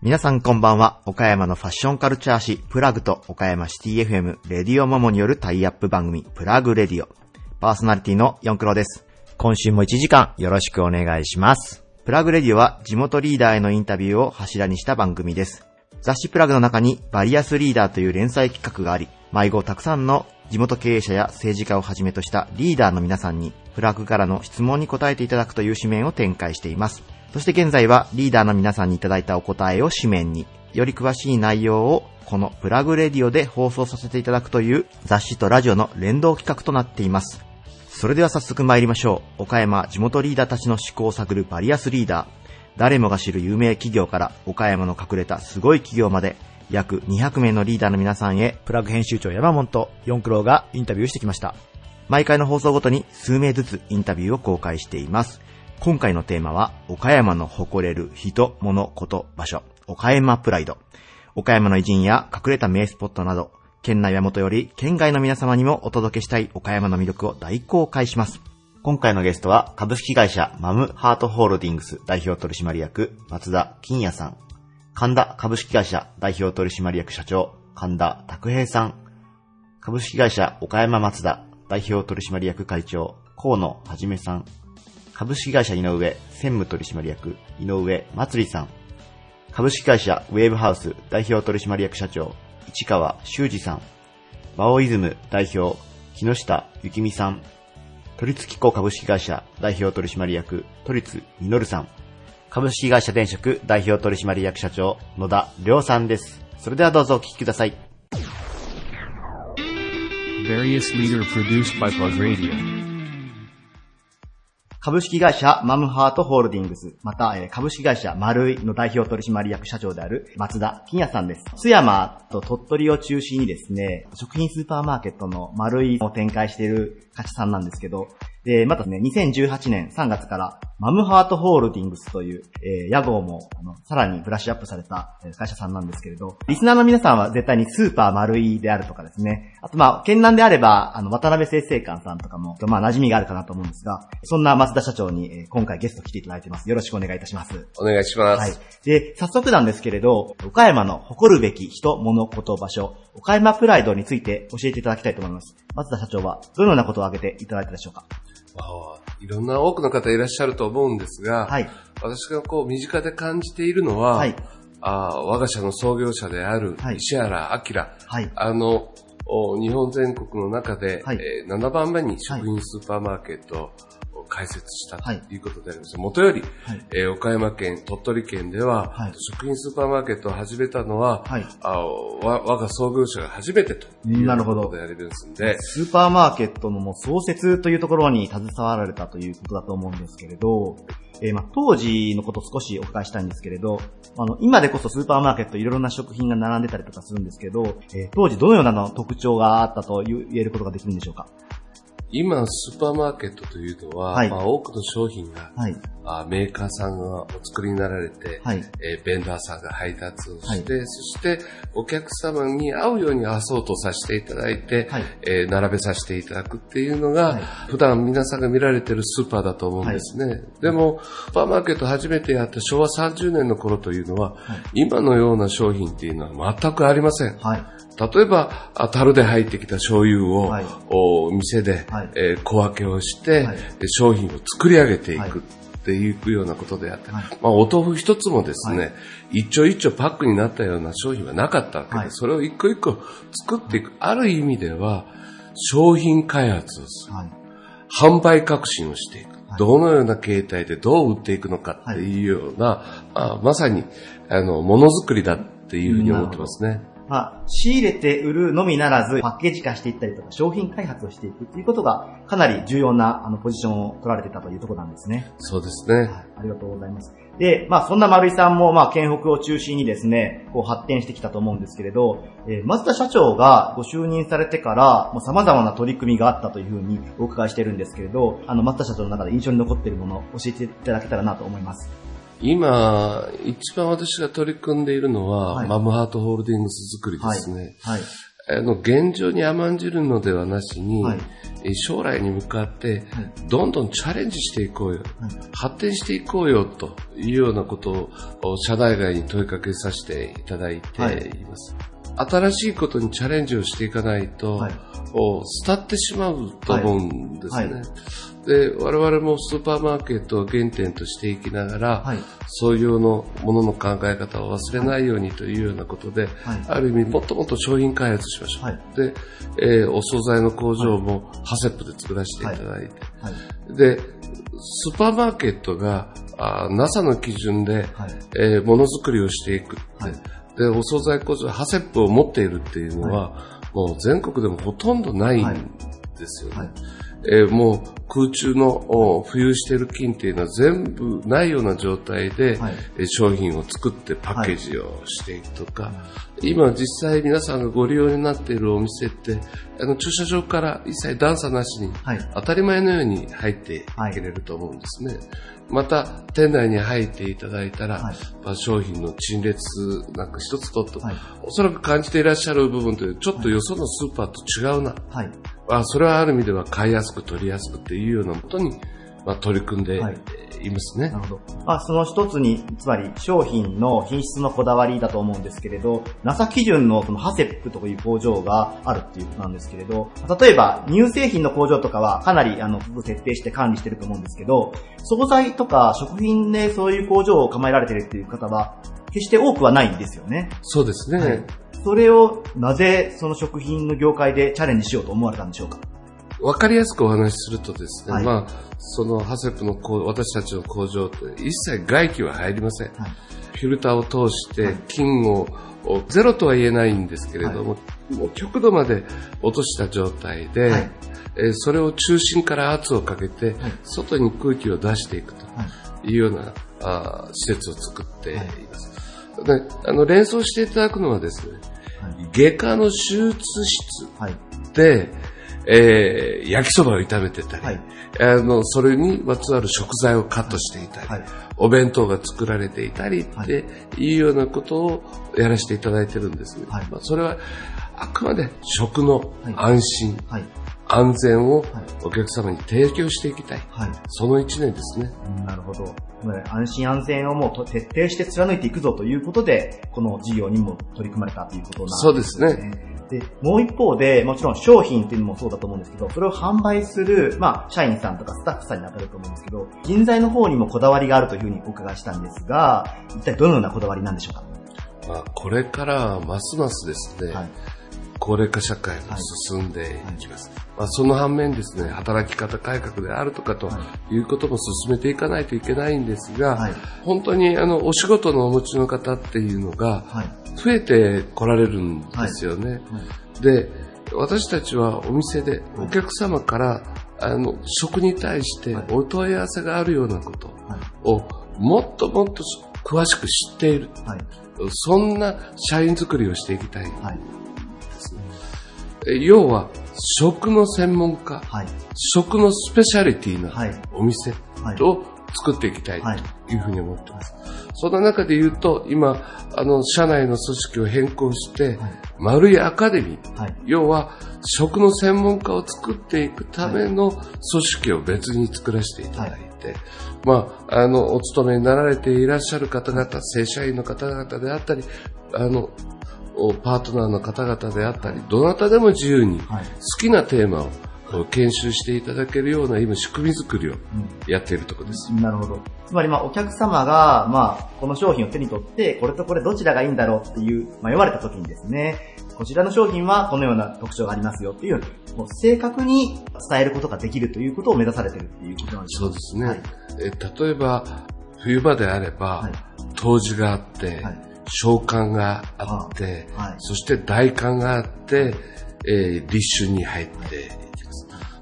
皆さんこんばんは。岡山のファッションカルチャー誌、プラグと岡山シティ FM、レディオモモによるタイアップ番組、 PLUG RADIO。パーソナリティのヨンクロです。今週も1時間よろしくお願いします。 PLUG RADIO は地元リーダーへのインタビューを柱にした番組です。雑誌プラグの中に VARIOUS LEADER という連載企画があり、毎号たくさんの地元経営者や政治家をはじめとしたリーダーの皆さんに、プラグからの質問に答えていただくという紙面を展開しています。そして現在はリーダーの皆さんにいただいたお答えを紙面に、より詳しい内容をこのプラグレディオで放送させていただくという雑誌とラジオの連動企画となっています。それでは早速参りましょう。岡山地元リーダーたちの思考を探るバリアスリーダー。誰もが知る有名企業から岡山の隠れたすごい企業まで約200名のリーダーの皆さんへプラグ編集長山本と四クロがインタビューしてきました。毎回の放送ごとに数名ずつインタビューを公開しています。今回のテーマは、岡山の誇れる人、物、こと、場所、岡山プライド。岡山の偉人や隠れた名スポットなど、県内はもとより県外の皆様にもお届けしたい岡山の魅力を大公開します。今回のゲストは、株式会社マムハートホールディングス代表取締役、松田金也さん。神田株式会社代表取締役社長、神田拓平さん。株式会社岡山松田代表取締役会長河野はじめさん。株式会社井上専務取締役井上祭さん。株式会社ウェーブハウス代表取締役社長市川修二さん。バオイズム代表木下幸美さん。都立機構株式会社代表取締役都立実さん。株式会社電職代表取締役社長野田亮さんですそれではどうぞお聞きください Various leader produced by Plug Radio. 株式会社マムハートホールディングス、また、えー株式会社マルイの代表取締役社長である松田金也さんです。津山と鳥取を中心にですね、食品スーパーマーケットのマルイを展開している会社さんなんですけど、で、またね、2018年3月からマムハートホールディングスという、えー屋号も、あの、さらにブラッシュアップされたえー会社さんなんですけれど、リスナーの皆さんは絶対にスーパーマルイであるとかですね、あとまあ、県南であれば、あの、渡辺製生館さんとかも、まあ、馴染みがあるかなと思うんですが、そんな松田社長に、えー今回ゲスト来ていただいてます。よろしくお願いいたします。お願いします。はい。で、早速なんですけれど、岡山の誇るべき人、物、こと、場所、岡山プライドについて教えていただきたいと思います。松田社長は、どのようなことを挙げていただいたでしょうか？ああいろんな多くの方いらっしゃると思うんですが、はい。私がこう身近で感じているのは、はい。ああ我が社の創業者であるはい石原明、はい。あの、お日本全国の中で、はいえー7番目に食品スーパーマーケットを開設したはいということであります。もとより、はい。えー岡山県、鳥取県では、はい食品スーパーマーケットを始めたのは、はい。あわ我が創業者が初めてというなるほどことでありますんで、スーパーマーケットのもう創設というところに携わられたということだと思うんですけれど、えーまあ、当時のことを少しお伺いしたいんですけれど、あの、今でこそスーパーマーケットいろいろな食品が並んでたりとかするんですけど、えー当時どのようなの特徴があったと言えることができるんでしょうか？今、スーパーマーケットというのは、はいまあ、多くの商品がはい。あメーカーさんがお作りになられて、はい。えーベンダーさんが配達をして、そしてお客様に合うようにアソートさせていただいて、はい。えー並べさせていただくっていうのが、はい普段皆さんが見られてるスーパーだと思うんですね。でも、スーパーマーケット初めてやった昭和30年の頃というのは、はい今のような商品っていうのは全くありません。はい。例えば、あ樽で入ってきた醤油を、はいお店で、はいえー小分けをして、はいで商品を作り上げていはいくっていうようなことであって、はいまあ、お豆腐一つもですね、はい一丁一丁パックになったような商品はなかったわけで、はいそれを一個一個作っていく、ある意味では、商品開発をする。はい。販売革新をしていく。はいどのような形態でどう売っていくのかっていうような、まあ、まさに、あの、ものづくりだっていうふうに思ってますね。まあ、仕入れて売るのみならず、パッケージ化していったりとか、商品開発をしていくっていうことが、かなり重要な、あの、ポジションを取られてたというところなんですね。そうですね。はい、ありがとうございます。で、まあそんな丸井さんも、まあ県北を中心にですね、こう発展してきたと思うんですけれど、えー、松田社長がご就任されてから、もう様々な取り組みがあったというふうにお伺いしてるんですけれど、あの、松田社長の中で印象に残っているものを教えていただけたらなと思います。今、一番私が取り組んでいるのは、はい。マムハートホールディングス作りですね。はい。あの、現状に甘んじるのではなしに、はい。え将来に向かってはい、どんどんチャレンジしていこうよ、はい。発展していこうよというようなことを、社内外に問いかけさせていただいています。新しいことにチャレンジをしていかないと、はい。こう廃ってしまうと思うんですね。はい。はで、我々もスーパーマーケットを原点としていきながら、はい。そういうのものの考え方を忘れないようにというようなことで、はい。ある意味もっともっと商品開発しましょう。はい。で、えーお惣菜の工場もハセップで作らせていただいて、はい。で、スーパーマーケットがあ NASA の基準で、はい。えーものづくりをしていくで、お惣菜工場、ハセップを持っているっていうのは、もう全国でもほとんどないんですよね。はいえーもう空中のお浮遊している菌っていうのは全部ないような状態で、はいえー商品を作ってパッケージをしていくとか、今実際皆さんがご利用になっているお店って、あの駐車場から一切段差なしにはい。当たり前のように入っていけれると思うんですね。また、店内に入っていただいたら、はいまあ商品の陳列なんか一つとっても、はいおそらく感じていらっしゃる部分というちょっとよそのスーパーと違うな。はい。あそれはある意味では買いやすく取りやすくっていうようなことに、まあ、取り組んではいいますね。なるほど。まあ、その一つに、つまり商品の品質のこだわりだと思うんですけれど、NASA 基準のそのハセップという工場があるっていうことなんですけれど、例えば乳製品の工場とかはかなりあの、徹底して管理してると思うんですけど、惣菜とか食品でそういう工場を構えられてるっていう方は、決して多くはないんですよね。そうですね。はいそれをなぜその食品の業界でチャレンジしようと思われたんでしょうか？わかりやすくお話しするとですね、はいまあ、そのハセップの工私たちの工場って一切外気は入りません。はい。フィルターを通してはい菌を、をゼロとは言えないんですけれども、もう極度まで落とした状態で、はいえーそれを中心から圧をかけて、はい外に空気を出していくとはい。いうようなあー施設を作っています。であの連想していただくのはですね、はい。外科の手術室はい。で、えー焼きそばを炒めてたり、はい。あの、それにまつわる食材をカットしていたり、はい。お弁当が作られていたりはいっていうようなことをやらせていただいてるんですね。はいまあ、それはあくまで食の安心、はい。安全をはいお客様に提供していきたい。はい。その一年ですね。うんなるほど。安心安全をもうと徹底して貫いていくぞということで、この事業にも取り組まれたということなんですね。そうですね。で、もう一方で、もちろん商品っていうのもそうだと思うんですけど、それを販売する、まあ、社員さんとかスタッフさんに当たると思うんですけど、人材の方にもこだわりがあるというふうにお伺いしたんですが、一体どのようなこだわりなんでしょうか？まあ、これからはますますですね、はい。高齢化社会も進んでいきます。まあ、その反面ですね、働き方改革であるとかということも進めていかないといけないんですが、はい。本当にあの、お仕事のお持ちの方っていうのがはい。増えて来られるんですよね。で、私たちはお店でお客様から、あの、食に対してお問い合わせがあるようなことはい。をもっともっと詳しく知っている。はい。そんな社員作りをしていきたい。要は、食の専門家、はい。食のスペシャリティなはい。お店はい。を作っていきたいはいというふうに思っています。そんな中で言うと、今、あの、社内の組織を変更して、はい丸いアカデミー、はい。要は、食の専門家を作っていくための組織を別に作らせていただいて、まあ、あの、お勤めになられていらっしゃる方々、正社員の方々であったり、あの、おパートナーの方々であったり、どなたでも自由にはい。好きなテーマを研修していただけるような今仕組み作りをうん。やっているところです。なるほど。つまり、まあ、お客様が、まあ、この商品を手に取って、これとこれどちらがいいんだろうっていう、まあ、読まれた時にですね、こちらの商品はこのような特徴がありますよっていう、もう正確に伝えることができるということを目指されてるっていうことなんでしょそうですね。はい。え例えば、冬場であれば、はい。冬至があって、はい。召喚があって、はい。そして大寒があって、えー立春に入って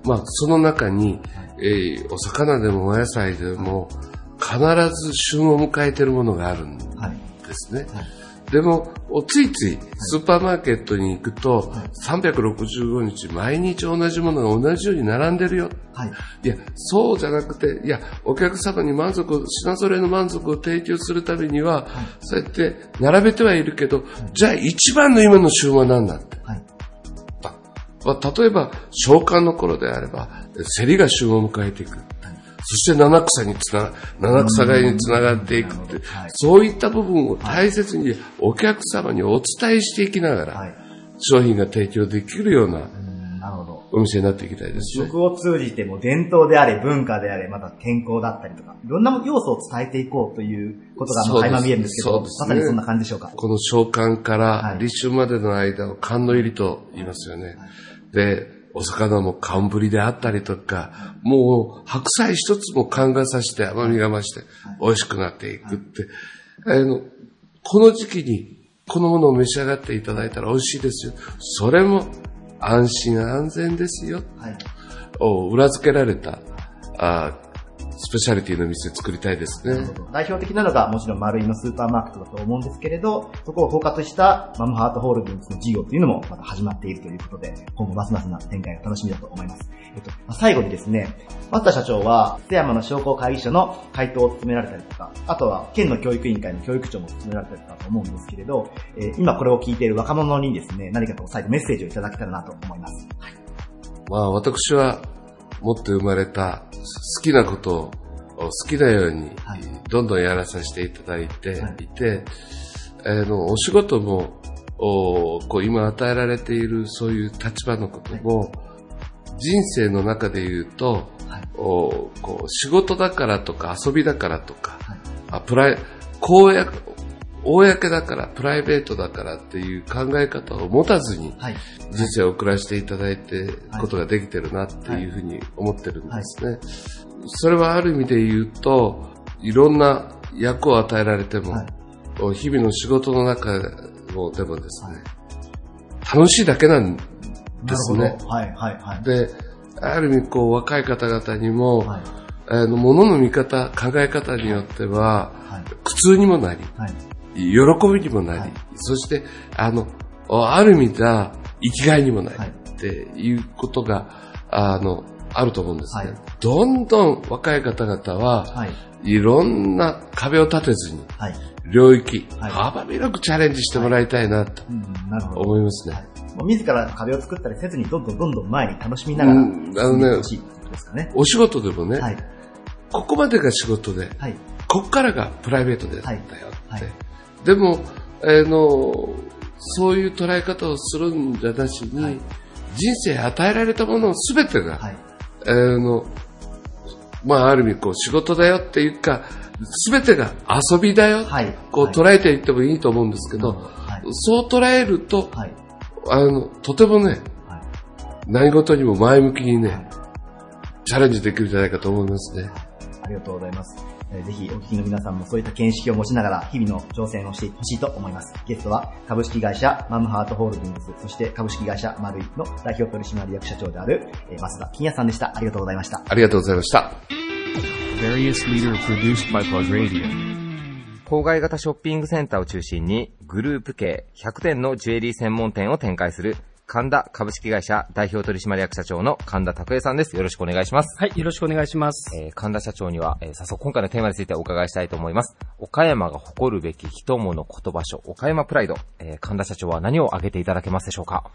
まあ、その中に、えーお魚でもお野菜でも、必ず旬を迎えているものがあるんではい。すね。はいでも、おついついスーパーマーケットに行くと、365日毎日同じものが同じように並んでるよ。はい。いや、そうじゃなくて、いや、お客様に満足を、品揃えの満足を提供するためには、そうやって並べてはいるけど、じゃあ一番の今の旬は何だって。はい。まあ、例えば、召喚の頃であれば、競りが旬を迎えていく。そして七草につな、七草がいにつながっていくって、そういった部分を大切にお客様にお伝えしていきながら、はい。商品が提供できるような。お店になっていきたいですね。食を通じても伝統であれ、文化であれ、また健康だったりとか、いろんな要素を伝えていこうということが、垣間見えるんですけど、ねまさにそんな感じでしょうか。この召喚かはいら立春までの間を寒の入りと言いますよね。で、お魚も寒ぶりであったりとか、もう白菜一つも寒がさして甘みが増して美味しくなっていくって、あの、この時期にこのものを召し上がっていただいたら美味しいですよ。それも安心安全ですよ。はい。を裏付けられた、あスペシャリティの店作りたいですね。代表的なのがもちろん丸いのスーパーマーケットだと思うんですけれど、そこを統括したマムハートホールディングスの事業というのもまた始まっているということで、今後ますますな展開が楽しみだと思います。えっと、まあ最後にですね、松田社長は、津山の商工会議所の会頭を務められたりとか、あとは県の教育委員会の教育長も務められたりとかと思うんですけれど、えー今これを聞いている若者にですね、何かと最後メッセージをいただけたらなと思います。まあ私は持って生まれた好きなことを好きなようにはい。どんどんやらさせていただいてはい。いて、あのお仕事もおこう今与えられているそういう立場のことも、人生の中で言うと、はい。おこう仕事だからとか遊びだからとか、はい。あプライ公約公だからプライベートだからっていう考え方を持たずに、はい。人生を送らせていただいてことができてるなっていうふうに思ってるんですね。それはある意味で言うと、いろんな役を与えられても、はい日々の仕事の中もでもですね、楽しいだけなんですね。はい、はい、はい。で、ある意味こう若い方々にも、はい、あの、物の見方、考え方によっては、はい、苦痛にもなり、はい。喜びにもなり、はいそして、あの、ある意味では生きがいにもなり、はいっていうことが、あの、あると思うんですね。はいどんどん若い方々は、はい。いろんな壁を立てずに、はい。領域、はい幅広くチャレンジしてもらいたいなと。思いますね。はいもう自ら壁を作ったりせずに、どんどんどんどん前に楽しみながら、うんあのね。お仕事でもね、はい。ここまでが仕事で、はい。ここからがプライベートでだったよって。でも、あの、そういう捉え方をするんじゃなしに、はい人生与えられたものすべてが、はい。あの、まあ、ある意味、こう、仕事だよっていうか、すべてが遊びだよ、はい。こう、はい捉えていってもいいと思うんですけど、はい。そう捉えると、はい。あの、とてもね、はい。何事にも前向きにね、はいチャレンジできるんじゃないかと思いますね。ありがとうございます。えーぜひお聞きの皆さんもそういった見識を持ちながら日々の挑戦をしてほしいと思います。ゲストは株式会社マムハートホールディングス、そして株式会社マルイの代表取締役社長である、えー増田金也さんでした。ありがとうございました。ありがとうございました。Various leader produced by Plug Radio. 郊外型ショッピングセンターを中心にグループ系100店のジュエリー専門店を展開する神田株式会社代表取締役社長の神田拓也さんです。よろしくお願いします。はい、よろしくお願いします。えー神田社長には、えー早速今回のテーマについてお伺いしたいと思います。岡山が誇るべき人物言葉所、岡山プライド。えー神田社長は何を挙げていただけますでしょうか？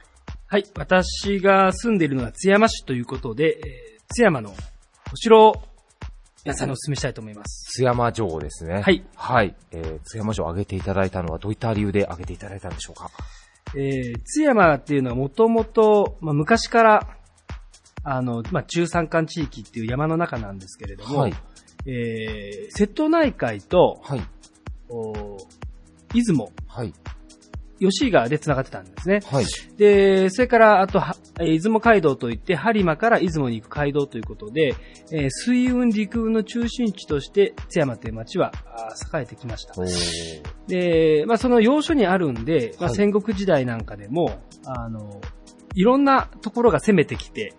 はい、私が住んでいるのは津山市ということで、えー津山のお城を皆さんにお勧めしたいと思います。津山城ですね。はい。はい。えー津山城を挙げていただいたのはどういった理由で挙げていただいたんでしょうか？えー津山っていうのはもともと、まあ、昔から、あの、まあ、中山間地域っていう山の中なんですけれども、はい。えー瀬戸内海と、はい。お出雲、はい。吉井川で繋がってたんですね。はい。で、それから、あと、出雲街道といって、播磨から出雲に行く街道ということで、えー水運陸運の中心地として、津山という町は栄えてきました。で、まあ、その要所にあるんで、まあ、はい戦国時代なんかでも、あの、いろんなところが攻めてきて、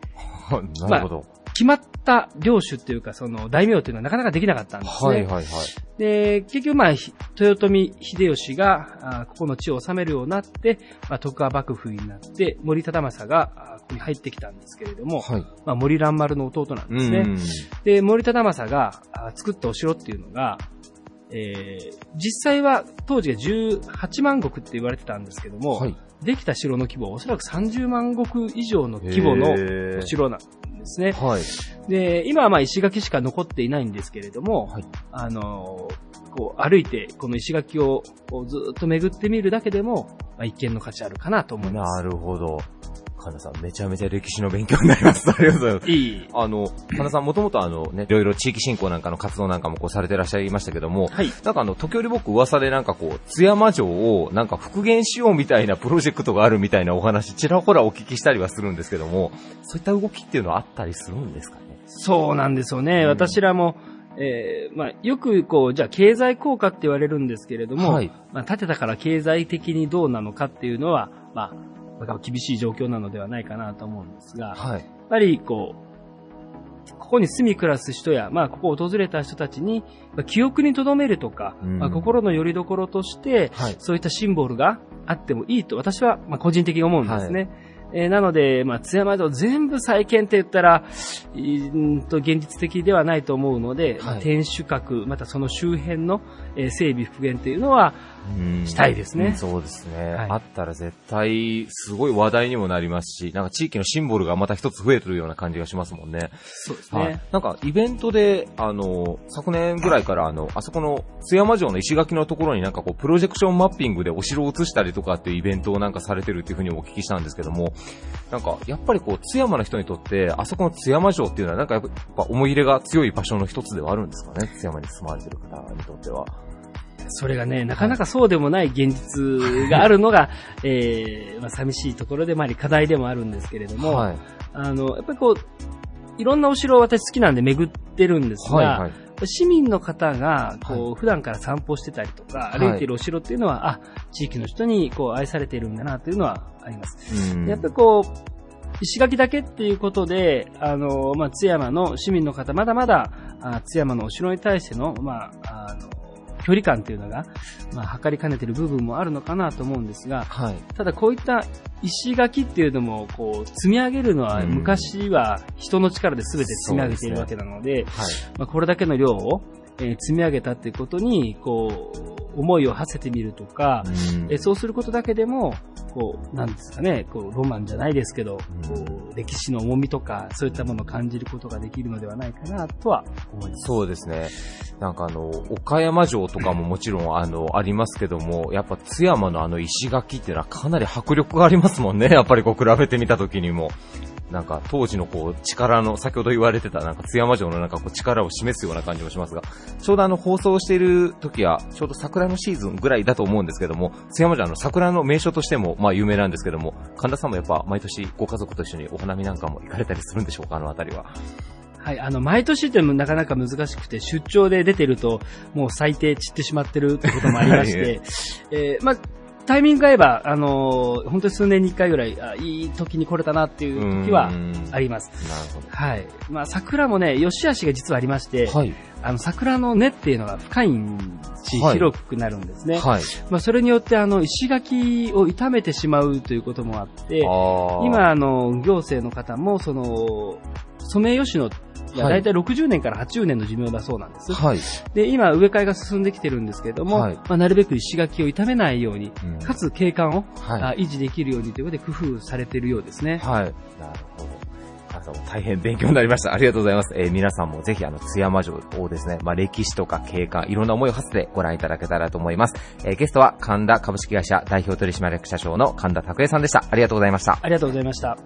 なるほど。決まった領主っていうか、その大名っていうのはなかなかできなかったんですね。はいはいはい。で、結局まあ、ひ豊臣秀吉が、あここの地を治めるようになって、まあ、徳川幕府になって、森忠政があここに入ってきたんですけれども、はい。まあ、森蘭丸の弟なんですね。うん。で、森忠政があ作ったお城っていうのが、えー実際は当時が18万石って言われてたんですけども、はい。できた城の規模はおそらく30万石以上の規模のお城なんですね。はい。で、今はまあ石垣しか残っていないんですけれども、はいあの、こう歩いてこの石垣をずっと巡ってみるだけでも、まあ、一見の価値あるかなと思います。なるほど。神田さん、めちゃめちゃ歴史の勉強になります。ありがとうございます。いい。あの、神田さん、もともとあのね、いろいろ地域振興なんかの活動なんかもこうされてらっしゃいましたけども、はい。なんかあの、時折僕噂でなんかこう、津山城をなんか復元しようみたいなプロジェクトがあるみたいなお話、ちらほらお聞きしたりはするんですけども、そういった動きっていうのはあったりするんですかね？そうなんですよね。うん私らも、えーまあ、よくこう、じゃあ経済効果って言われるんですけれども、はいまあ、建てたから経済的にどうなのかっていうのは、まあ、厳しい状況なのではないかなと思うんですが、やはい。っぱりこう、ここに住み暮らす人や、まあ、ここを訪れた人たちに、まあ記憶に留めるとか、うんまあ、心の拠り所として、はい。そういったシンボルがあってもいいと、私は、まあ、個人的に思うんですね。えーなので、まあ、津山城全部再建って言ったら、んと、現実的ではないと思うので、まあはい天守閣、またその周辺の、えー整備復元っていうのは、うんしたいですねうんそうですね、はいあったら絶対、すごい話題にもなりますし、なんか地域のシンボルがまた一つ増えてるような感じがしますもんね。そうですね。はい。なんか、イベントで、あの、昨年ぐらいから、あの、あそこの津山城の石垣のところになんかこう、プロジェクションマッピングでお城を映したりとかっていうイベントをなんかされてるっていうふうにお聞きしたんですけども、なんか、やっぱりこう、津山の人にとって、あそこの津山城っていうのはなんかやっぱ思い入れが強い場所の一つではあるんですかね、津山に住まわれてる方にとっては。それがね、なかなかそうでもない現実があるのが、えーまあ、寂しいところでもあり、課題でもあるんですけれども、はい。あの、やっぱりこう、いろんなお城を私好きなんで巡ってるんですが、はい、はい。市民の方が、こう、は普段から散歩してたりとか、い歩いているお城っていうのは、あ、地域の人に、こう、愛されているんだな、というのはあります。うんやっぱりこう、石垣だけっていうことで、あの、まあ、津山の市民の方、まだまだ、あ津山のお城に対しての、まあ、あの、距離感っていうのが、まあ、測りかねてる部分もあるのかなと思うんですが、はい。ただこういった石垣っていうのも、こう、積み上げるのは、うん昔は人の力で全て積み上げているわけなので、はい。まあ、これだけの量を、えー積み上げたっていうことに、こう、思いを馳せてみるとか、うんえーそうすることだけでも、こう、なんですかね、こう、ロマンじゃないですけど、うんこう、歴史の重みとか、そういったものを感じることができるのではないかな、とは思います。そうですね。なんかあの、岡山城とかももちろんあの、ありますけども、やっぱ津山のあの石垣っていうのはかなり迫力がありますもんね。やっぱりこう比べてみたときにも。なんか当時のこう力の、先ほど言われてたなんか津山城のなんかこう力を示すような感じもしますが、ちょうどあの放送している時は、ちょうど桜のシーズンぐらいだと思うんですけども、津山城はあの桜の名所としてもまあ有名なんですけども、神田さんもやっぱ毎年ご家族と一緒にお花見なんかも行かれたりするんでしょうか、あのあたりは。はい、あの、毎年ってもなかなか難しくて、出張で出てると、もう最低散ってしまってるってこともありまして、えーまあ、タイミングが合えば、あのー本当に数年に一回ぐらい、あいい時に来れたなっていう時はあります。なるほど。はい。まあ、桜もね、良し悪しが実はありまして、はい。あの、桜の根っていうのが深いし、はい広くなるんですね。はい。まあ、それによって、あの、石垣を傷めてしまうということもあって、あー今、あの、行政の方も、その、ソメイヨシノがはい大体60年から80年の寿命だそうなんです。はい。で、今、植え替えが進んできてるんですけれども、はいまあ、なるべく石垣を傷めないように、うんかつ景観を、はいあ維持できるようにということで工夫されているようですね。はい。なるほど。大変勉強になりました。ありがとうございます。えー皆さんもぜひあの、津山城をですね、まあ、歴史とか景観、いろんな思いを馳せてご覧いただけたらと思います。えーゲストは神田株式会社代表取締役社長の神田拓也さんでした。ありがとうございました。ありがとうございました。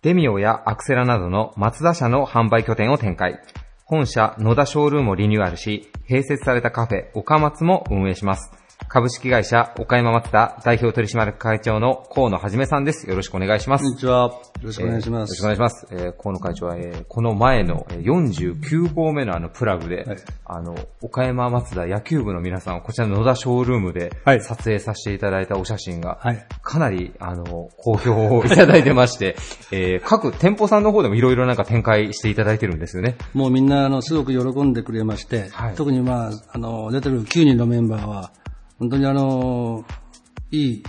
デミオやアクセラなどの松田社の販売拠点を展開。本社野田ショールームをリニューアルし、併設されたカフェ岡松も運営します。株式会社岡山松田代表取締役会長の河野はじめさんです。よろしくお願いします。こんにちは。よろしくお願いします。えーよろしくお願いします。えー河野会長は、えーこの前のえー49号目のあのプラグで、はいあの、岡山松田野球部の皆さんをこちらの野田ショールームではい撮影させていただいたお写真が、はい。かなり、あの、好評を いただいてまして、えー各店舗さんの方でもいろいろなんか展開していただいてるんですよね。もうみんな、あの、すごく喜んでくれまして、はい特にまあ、あの、出てる9人のメンバーは、本当にあの、いい、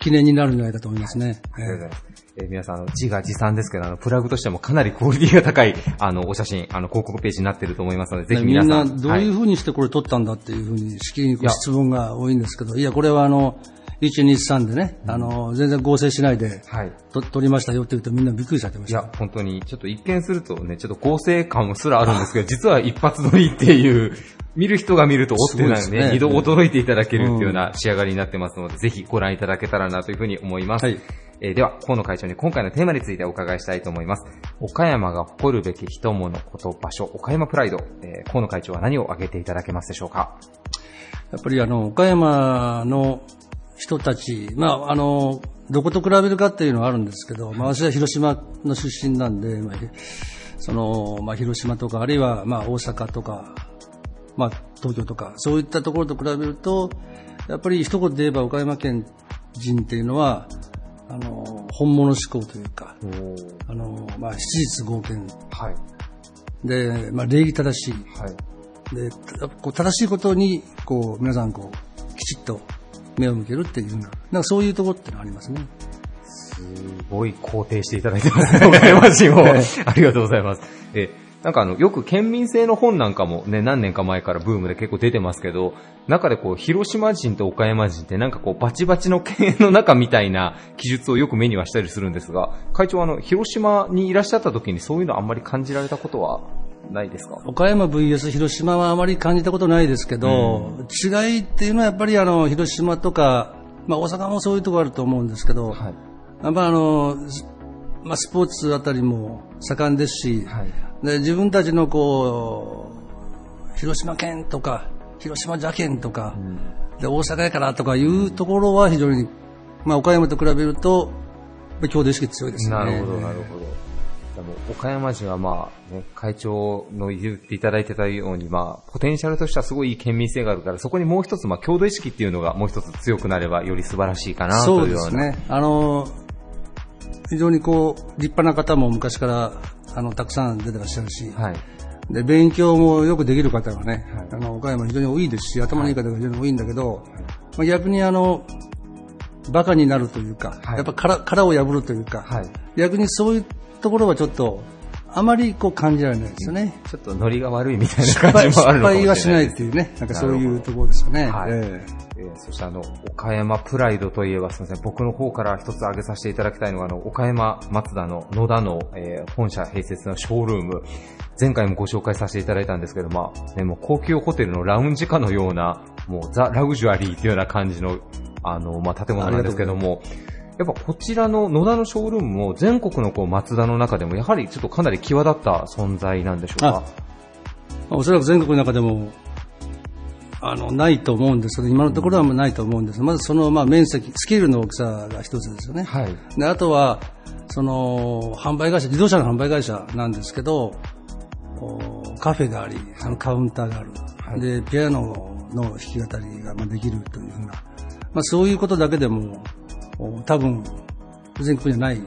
綺記念になるんじゃないかと思いますね。ありがとうございます。えー皆さん、あの、自画自賛ですけど、あの、プラグとしてもかなりクオリティが高い、あの、お写真、あの、広告ページになっていると思いますので、ぜひみん皆さ。なんどういうはふうにしてこれ撮ったんだっていうふうに、しきりに質問が多いんですけど、いや、これはあの、1、2、3でね、あの、全然合成しないで、はい。と撮りましたよって言うとみんなびっくりされてました。いや、本当に、ちょっと一見するとね、ちょっと合成感すらあるんですけど、実は一発撮りっていう、見る人が見ると、おってないね。二度驚いていただけるっていうような仕上がりになってますので、ぜひご覧いただけたらなというふうに思います。はい。えーでは、河野会長に今回のテーマについてお伺いしたいと思います。岡山が誇るべき人物、こと、場所、岡山プライド、えー河野会長は何を挙げていただけますでしょうか？やっぱりあの、岡山の人たち、まあ、あの、どこと比べるかっていうのはあるんですけど、まあ、私は広島の出身なんで、まあ、その、まあ、広島とか、あるいは、まあ、大阪とか、まあ、東京とか、そういったところと比べると、やっぱり一言で言えば岡山県人っていうのは、あの、本物志向というか、あの、まあ、七実合憲はい。で、まあ、礼儀正しい。はい。で、たこう正しいことに、こう、皆さん、こう、きちっと目を向けるっていうな、なんかそういうところってのはありますね。すごい肯定していただいてますね、岡山人を。ありがとうございます。え、なんかあの、よく県民性の本なんかもね、何年か前からブームで結構出てますけど、中でこう、広島人と岡山人ってなんかこう、バチバチの犬の中みたいな記述をよく目にはしたりするんですが、会長はあの、広島にいらっしゃった時にそういうのあんまり感じられたことはないですか？岡山 VS 広島はあまり感じたことないですけど、違いっていうのはやっぱりあの、広島とか、まあ大阪もそういうところあると思うんですけど、はい。やっぱあの、すまあスポーツあたりも盛んですし、はい。で自分たちのこう、広島県とか、広島邪県とか、で大阪やからとかいうところは非常に、まあ岡山と比べると、やっぱり郷土意識強いですね。なるほど、なるほど。でも岡山人はまあ、ね、会長の言っていただいてたように、まあ、ポテンシャルとしてはすごいいい県民性があるから、そこにもう一つ、まあ、郷土意識っていうのがもう一つ強くなれば、より素晴らしいかなとそいううような。ですね。あの、非常にこう、立派な方も昔から、あの、たくさん出てらっしゃるし、はい。で、勉強もよくできる方がね、はいあの、岡山非常に多いですし、頭のいい方が非常に多いんだけど、まあ、逆にあの、バカになるというか、はいやっぱ殻殻を破るというか、はい。逆にそういうところはちょっと、あまりこう感じられないですよね。ちょっとノリが悪いみたいな失感じもあるのかもしれない敗はしないっていうね、なんかそういうところですよね。はいえええーそしてあの、岡山プライドといえばすみません、僕の方から一つ挙げさせていただきたいのが、あの、岡山松田の野田の、えー本社併設のショールーム、前回もご紹介させていただいたんですけど、まあ、ね、もう高級ホテルのラウンジかのような、もうザ・ラグジュアリーというような感じの、あの、まあ、建物なんですけども、やっぱこちらの野田のショールームも全国のこう松田の中でもやはりちょっとかなり際立った存在なんでしょうか？あおそらく全国の中でも、あの、ないと思うんですけど、今のところはもうないと思うんです。まずその、まあ、面積、スケールの大きさが一つですよね。はい。で、あとは、その、販売会社、自動車の販売会社なんですけど、おカフェがあり、そのカウンターがある。はいで、ピアノの弾き語りがまあできるというふうな、まあ、そういうことだけでも、お多分、全国にはない、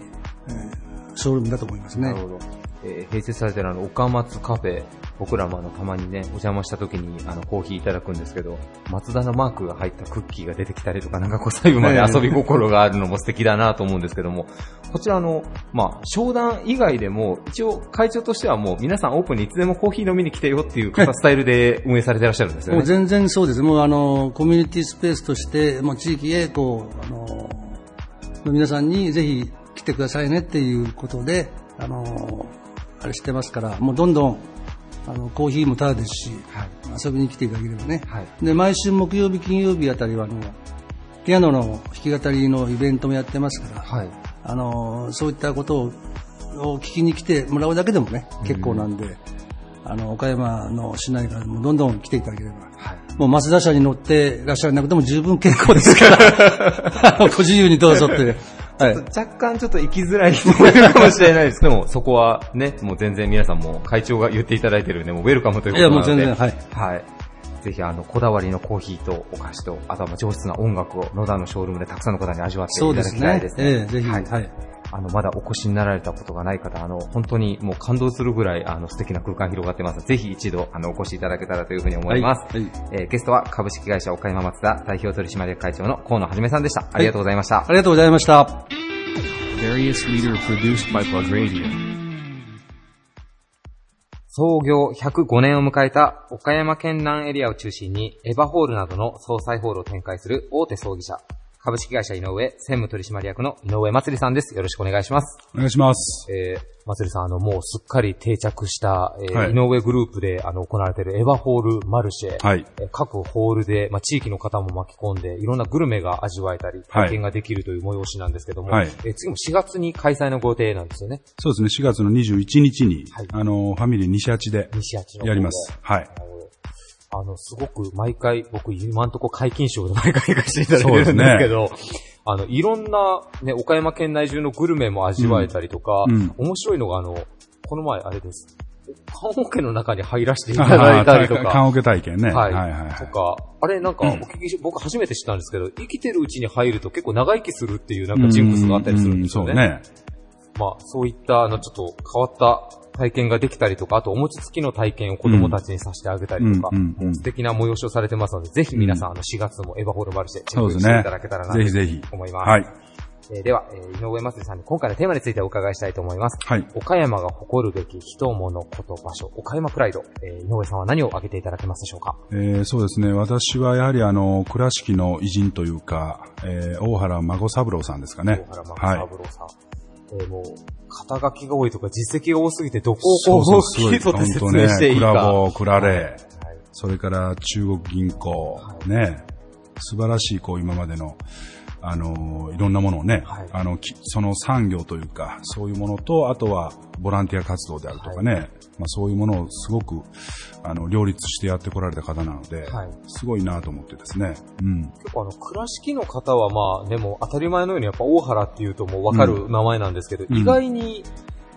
えーショールームだと思いますねなる。ほど。えー併設されてるあの、岡松カフェ、僕らもあの、たまにね、お邪魔した時に、あの、コーヒーいただくんですけど、松田のマークが入ったクッキーが出てきたりとか、なんかこう、最後まで遊び心があるのも素敵だなと思うんですけども、こちらの、まあ、商談以外でも、一応会長としてはもう、皆さんオープンにいつでもコーヒー飲みに来てよっていうスタイルで運営されてらっしゃるんですよね。もう全然そうです。もうあの、コミュニティスペースとして、もう地域へこう、あの、皆さんにぜひ来てくださいねっていうことで、あの、あれしてますから、もうどんどん、あの、コーヒーもタダですし、はい。遊びに来ていただければね。はい。で、毎週木曜日、金曜日あたりは、あの、ピアノの弾き語りのイベントもやってますから、はい。あの、そういったことをを聞きに来てもらうだけでもね、結構なんで、あの、岡山の市内からもどんどん来ていただければ、はい。もう増田車に乗っていらっしゃらなくても十分結構ですから、ご自由にどうぞって。はい。若干ちょっと行きづらい人もいるかもしれないですけども、そこはね、もう全然皆さんも会長が言っていただいてるんで、もうウェルカムということなので。いやもう全然はい。はい。ぜひ、あの、こだわりのコーヒーとお菓子と、あとはまあ上質な音楽を野田のショールームでたくさんの方に味わっていただそうですねきたいです。ね。ええぜひ、ははいい。あの、まだお越しになられたことがない方、あの、本当にもう感動するぐらい、あの、素敵な空間広がってます。ぜひ一度、あの、お越しいただけたらというふうに思います。はいはいえーゲストは株式会社岡山松田代表取締役会長の河野はじめさんでした。ありがとうございました。ありがとうございました。創業105年を迎えた岡山県南エリアを中心にエヴァホールなどの総裁ホールを展開する大手葬儀社、株式会社井上専務取締役の井上祭さんです。よろしくお願いします。お願いします。えー、祭さん、あの、もうすっかり定着した、えーはい井上グループで、あの、行われているエヴァホールマルシェ。はい。えー各ホールで、まあ、地域の方も巻き込んで、いろんなグルメが味わえたり、はい体験ができるという催しなんですけども、はいえー次も4月に開催のご予定なんですよね。そうですね、4月の21日に、はいあの、ファミリー西八で西八のやります。はい。あの、すごく毎回、僕今んとこ解禁賞で 毎回行かせていただいてるんですけど、あの、いろんな、ね、岡山県内中のグルメも味わえたりとか、うんうん面白いのがあの、この前あれです。棺桶の中に入らせていただいたりとか。あー棺桶体験ね。は。はいいはいはい。とか、あれなんか、お聞きし、僕初めて知ったんですけど、生きてるうちに入ると結構長生きするっていうなんかジンクスがあったりするんですよね。うそうね。まあ、そういった、あの、ちょっと変わった体験ができたりとか、あとお餅つきの体験を子供たちにさせてあげたりとか、素敵な催しをされてますので、ぜひ皆さん、あの、4月もエヴァホールマルシェチェックしていただけたらなとぜひぜひ。思います。はい。えーでは、えー井上祭さんに今回のテーマについてお伺いしたいと思います。はい。岡山が誇るべき人物こと場所、岡山プライド、えー井上さんは何を挙げていただけますでしょうか？えーそうですね。私はやはりあの、倉敷の偉人というか、えー大原孫三郎さんですかね。大原は三い。郎さん。えーもう、肩書きが多いとか実績が多すぎて、どこをこう、そうそう、すごい。切り取って説明していい、クか。ラボ、クラレー、はいそれから中国銀行、はいね、素晴らしいこう今までの、あの、いろんなものをね、はい。あの、きその産業というか、そういうものと、あとはボランティア活動であるとかね、まあそういうものをすごく、あの、両立してやってこられた方なので、はい。すごいなと思ってですね、うん。結構あの、倉敷の方はまあ、でも当たり前のようにやっぱ大原っていうともうわかる名前なんですけど、うん。意外に、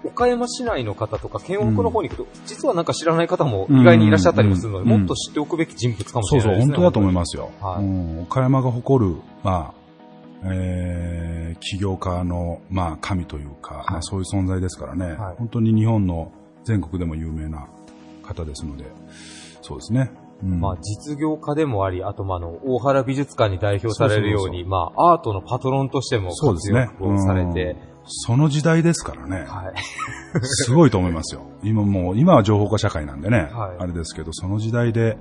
岡山市内の方とか県北の方に行くと、実はなんか知らない方も意外にいらっしゃったりもするので、うん。もっと知っておくべき人物かもしそうそう、れないですね。本当だと思いますよ。はい。うん。岡山が誇る、まあ、えー、起業家の、まあ、神というか、まあ、そういう存在ですからね、はい。本当に日本の全国でも有名な方ですので、そうですね。うん。まあ、実業家でもあり、あとまあ、あの、大原美術館に代表されるように、まあ、アートのパトロンとしても活そうですね。躍をされて、うん。その時代ですからね、はい。すごいと思いますよ。今もう、今は情報化社会なんでね、はい。あれですけど、その時代で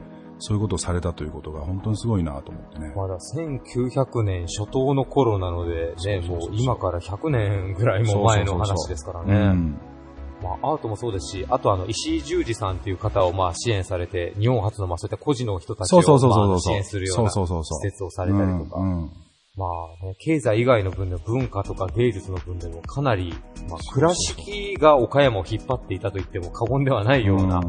そういうことをされたということが本当にすごいなと思ってね。まだ1900年初頭の頃なので、ね、もう今から100年ぐらいも前の話ですからうね。ん。まあ、アートもそうですし、あとあの、石井十二さんっていう方をまあ支援されて、日本初のまあそういった個人の人たちを支援するような施設をされたりとか、うんうん。まあ、ね、経済以外の分で文化とか芸術の分でもかなり、まあ、倉敷が岡山を引っ張っていたと言っても過言ではないような、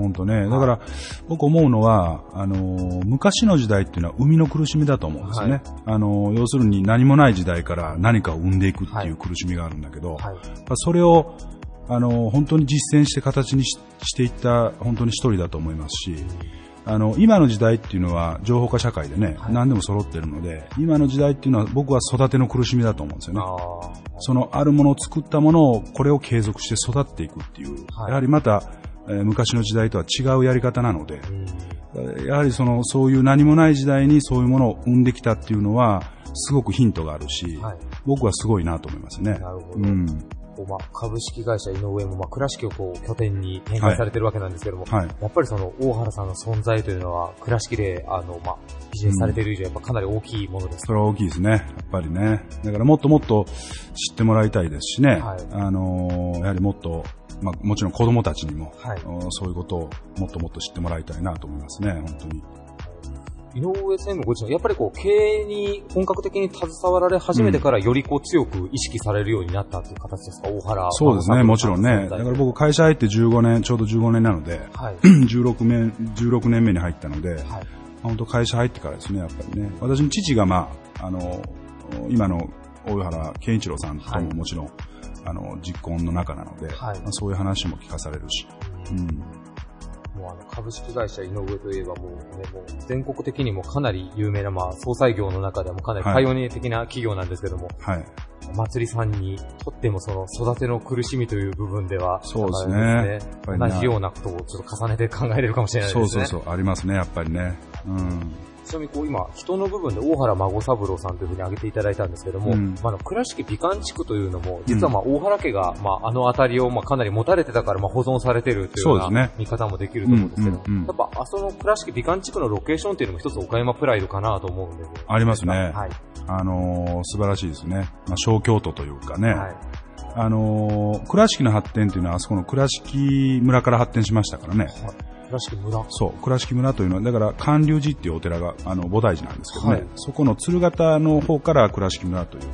本当ね。だから、僕思うのは、あのー、昔の時代っていうのは生みの苦しみだと思うんですよね。あのー、要するに何もない時代から何かを生んでいくっていう苦しみがあるんだけど、はい。まあそれを、あのー、本当に実践して形にししていった本当に一人だと思いますし、あの、今の時代っていうのは情報化社会でね、何でも揃ってるので、今の時代っていうのは僕は育ての苦しみだと思うんですよね。あそのあるものを作ったものを、これを継続して育っていくっていう、はいやはりまた、えー昔の時代とは違うやり方なのでやはりその、そういう何もない時代にそういうものを生んできたっていうのは、すごくヒントがあるし、はい。僕はすごいなと思いますね。なるほど。うん。まあ、株式会社井上も、まあ、倉敷をこう拠点に展開されてるわけなんですけども、はい。やっぱりその大原さんの存在というのは、倉敷で、あの、まあ、ビジネスされている以上、やっぱかなり大きいものです。それは大きいですね。やっぱりね。だからもっともっと知ってもらいたいですしね。はいあのーやはりもっと、まあ、もちろん子供たちにも、はいうんそういうことをもっともっと知ってもらいたいなと思いますね、本当に。井上専務ご自身は、やっぱりこう、経営に本格的に携わられ始めてから、よりこう、強く意識されるようになったという形ですか、大原そうですね、もちろんね。だから僕会社入って15年、ちょうど15年なので、はい。16年、16年目に入ったので、はい。本当会社入ってからですね、やっぱりね。私の父がまあ、あの、今の大原健一郎さんとはいももちろん、あの、実婚の中なので、はいまあそういう話も聞かされるし、うん。もうあの株式会社井上といえばもうね、もう全国的にもかなり有名な、まあ、総裁業の中でもかなりパイオニア的な企業なんですけども、はい。お祭りさんにとってもその育ての苦しみという部分では、そうですねなんかあれやっぱりな同じようなことをちょっと重ねて考えれるかもしれないですね。そうそうそう、ありますね、やっぱりね。うん。ちなみにこう今、人の部分で大原孫三郎さんというふうに挙げていただいたんですけども、うんまあ、倉敷美観地区というのも、実はまあ大原家が、まあ、あの辺りをまあかなり持たれてたからまあ保存されてるというような見方もできると思うんですけど、うんうんうんやっぱあその倉敷美観地区のロケーションっていうのも一つ岡山プライドかなと思うんでありますね。はい。あのー素晴らしいですね。まあ、小京都というかね。はい。あのー倉敷の発展っていうのは、あそこの倉敷村から発展しましたからね。倉敷村。そう、倉敷村というのは、だから、寒流寺っていうお寺が、あの、菩提寺なんですけどね、はいそこの鶴形の方から倉敷村という、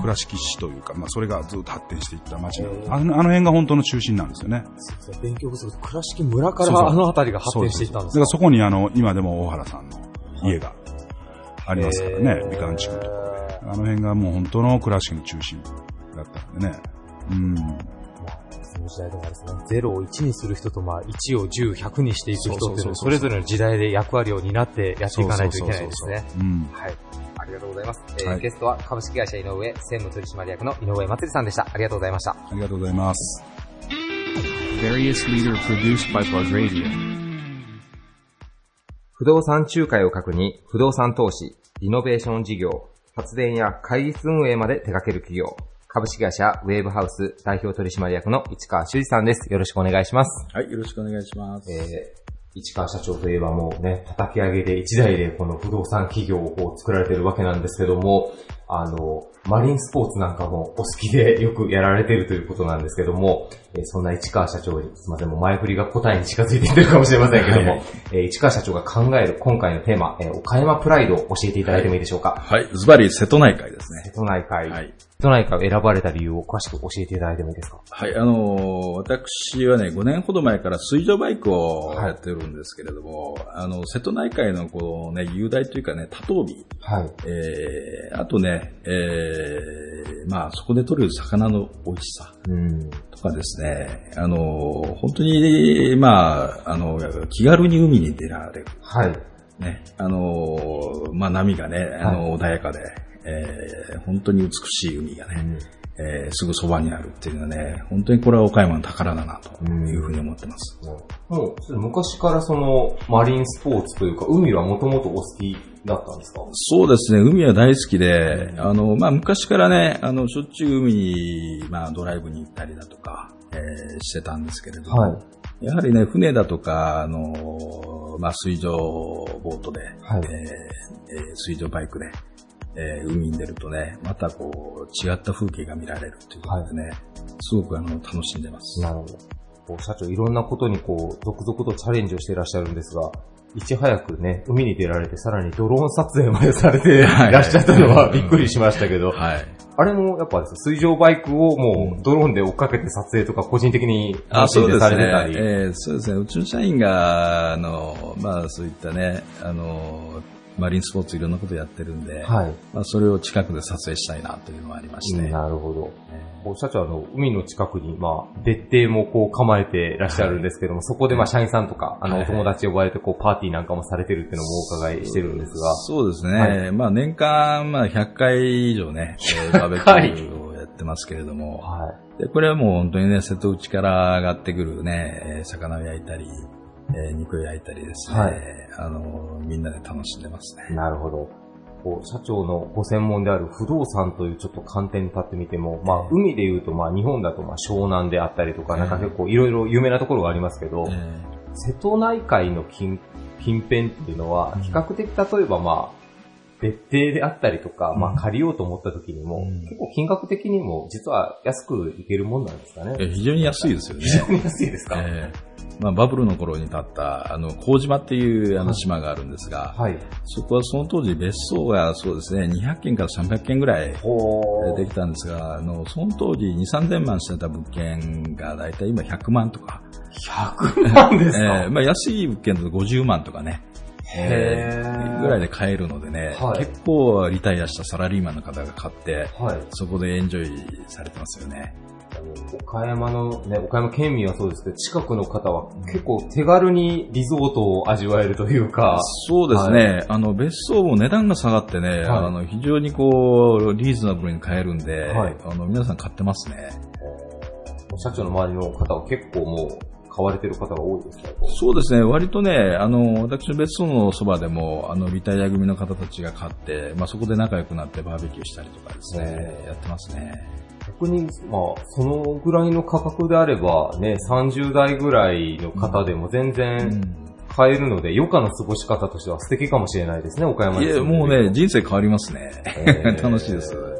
倉敷市というか、まあ、それがずっと発展していった町なんです。あのあの辺が本当の中心なんですよね。そうですね勉強不足で倉敷村かそうそうらあの辺りが発展していったんですそうそうそうだからそこに、あの、今でも大原さんの家がありますからね、へー美観地区のところで。あの辺がもう本当の倉敷の中心だったんでね。うん。その時代でもですね、0を1にする人と、まあ、1を10、100にしていく人っていうのは、それぞれの時代で役割を担ってやっていかないといけないですね。うん。はい。ありがとうございます。えーはいゲストは株式会社井上専務取締役の井上祭さんでした。ありがとうございました。ありがとうございます。Various leader produced by Plug Radio. 不動産仲介を核に不動産投資、リノベーション事業、発電や会議室運営まで手掛ける企業、株式会社ウェーブハウス代表取締役の市川修司さんです。よろしくお願いします。はい、よろしくお願いします。えー市川社長といえばもうね、叩き上げで一台でこの不動産企業を作られてるわけなんですけども、あの、マリンスポーツなんかもお好きでよくやられてるということなんですけども、えーそんな市川社長に、すみません、もう前振りが答えに近づいていってるかもしれませんけども、えー市川社長が考える今回のテーマ、えー岡山プライドを教えていただいてもいいでしょうか？はい、ズバリ瀬戸内海ですね。瀬戸内海。はい。瀬戸内海を選ばれた理由を詳しく教えていただいてもいいですか？はい、あのー私はね、5年ほど前から水上バイクをやってるんですけれども、あの、瀬戸内海のこうね、雄大というかね、多頭尾、はい。えー、あとね、えー、まあ、そこで取れる魚の美味しさうん。とかですね、あのー本当に、まあ、あの、気軽に海に出られる。はい。ね、あのーまあ、波がね、あの、穏やかで、えー本当に美しい海がね、えーすぐそばにあるっていうのはね、本当にこれは岡山の宝だなというふうに思ってます。もう、それ昔からその、マリンスポーツというか、海はもともとお好きだったんですか？そうですね、海は大好きで、あの、まあ、昔からね、あの、しょっちゅう海に、まあ、ドライブに行ったりだとか、えーしてたんですけれども、はい。やはりね、船だとか、あの、まあ、水上ボートで、はい。えーえー水上バイクで、えー海に出るとね、またこう、違った風景が見られるということでね、すごくあの、楽しんでます。なるほど。こう社長、いろんなことにこう、続々とチャレンジをしていらっしゃるんですが、いち早くね、海に出られて、さらにドローン撮影までされていはいらっしゃったのはびっくりしましたけど、はい。あれもやっぱです水上バイクをもうドローンで追っかけて撮影とか個人的にあ、楽しんでそうですね。されてたり。えーそうですね。うちの社員が、あの、まあそういったね、あの、マリンスポーツいろんなことやってるんで、はい。まあそれを近くで撮影したいなというのがありまして、なるほど。こう社長あの、海の近くに、まあ、別邸もこう構えてらっしゃるんですけども、そこでまあ、社員さんとか、あの、はいお友達呼ばれて、こう、パーティーなんかもされてるっていうのもお伺いしてるんですが。そうですね。はいまあ年間、まあ100回以上ね、えーバーベキューをやってますけれども、はでこれはもう本当にね、瀬戸内から上がってくるね、えー魚を焼いたり、えー肉を焼いたりですね、はいあの、みんなで楽しんでますね。い。なるほど。こう、社長のご専門である不動産というちょっと観点に立ってみても、まあ、海で言うと、まあ、日本だと、まあ、湘南であったりとか、なんか結構いろいろ有名なところがありますけど、え瀬戸内海の近近辺っていうのは、比較的例えばまあ、別邸であったりとか、まあ借りようと思った時にも、うん。結構金額的にも実は安くいけるもんなんですかね。ーえー非常に安いですよね。非常に安いですか、えーまあ、バブルの頃に建った、あの、麹島っていうあの島があるんですが、はい。そこはその当時別荘がそうですね、200件から300件ぐらいほできたんですが、あの、その当時2、3000万してた物件がだいたい今100万とか、100万ですか、えーまあ安い物件だと50万とかね、へーぐらいで買えるのでね、はい結構リタイアしたサラリーマンの方が買って、はい。そこでエンジョイされてますよね。岡山のね、岡山県民はそうですけど、近くの方は結構手軽にリゾートを味わえるというか。そうですね。あの、別荘も値段が下がってね、あの、非常にこう、リーズナブルに買えるんで、あの、皆さん買ってますね。社長の周りの方は結構もう、買われてる方が多いですかそうですね。割とね、あの、私の別荘のそばでも、あの、リタイア組の方たちが買って、まあ、そこで仲良くなってバーベキューしたりとかですね、やってますね。逆に、まあ、そのぐらいの価格であれば、ね、30代ぐらいの方でも全然買えるので、余暇の過ごし方としては素敵かもしれないですね、岡山いや、もうね、人生変わりますね。楽しいです。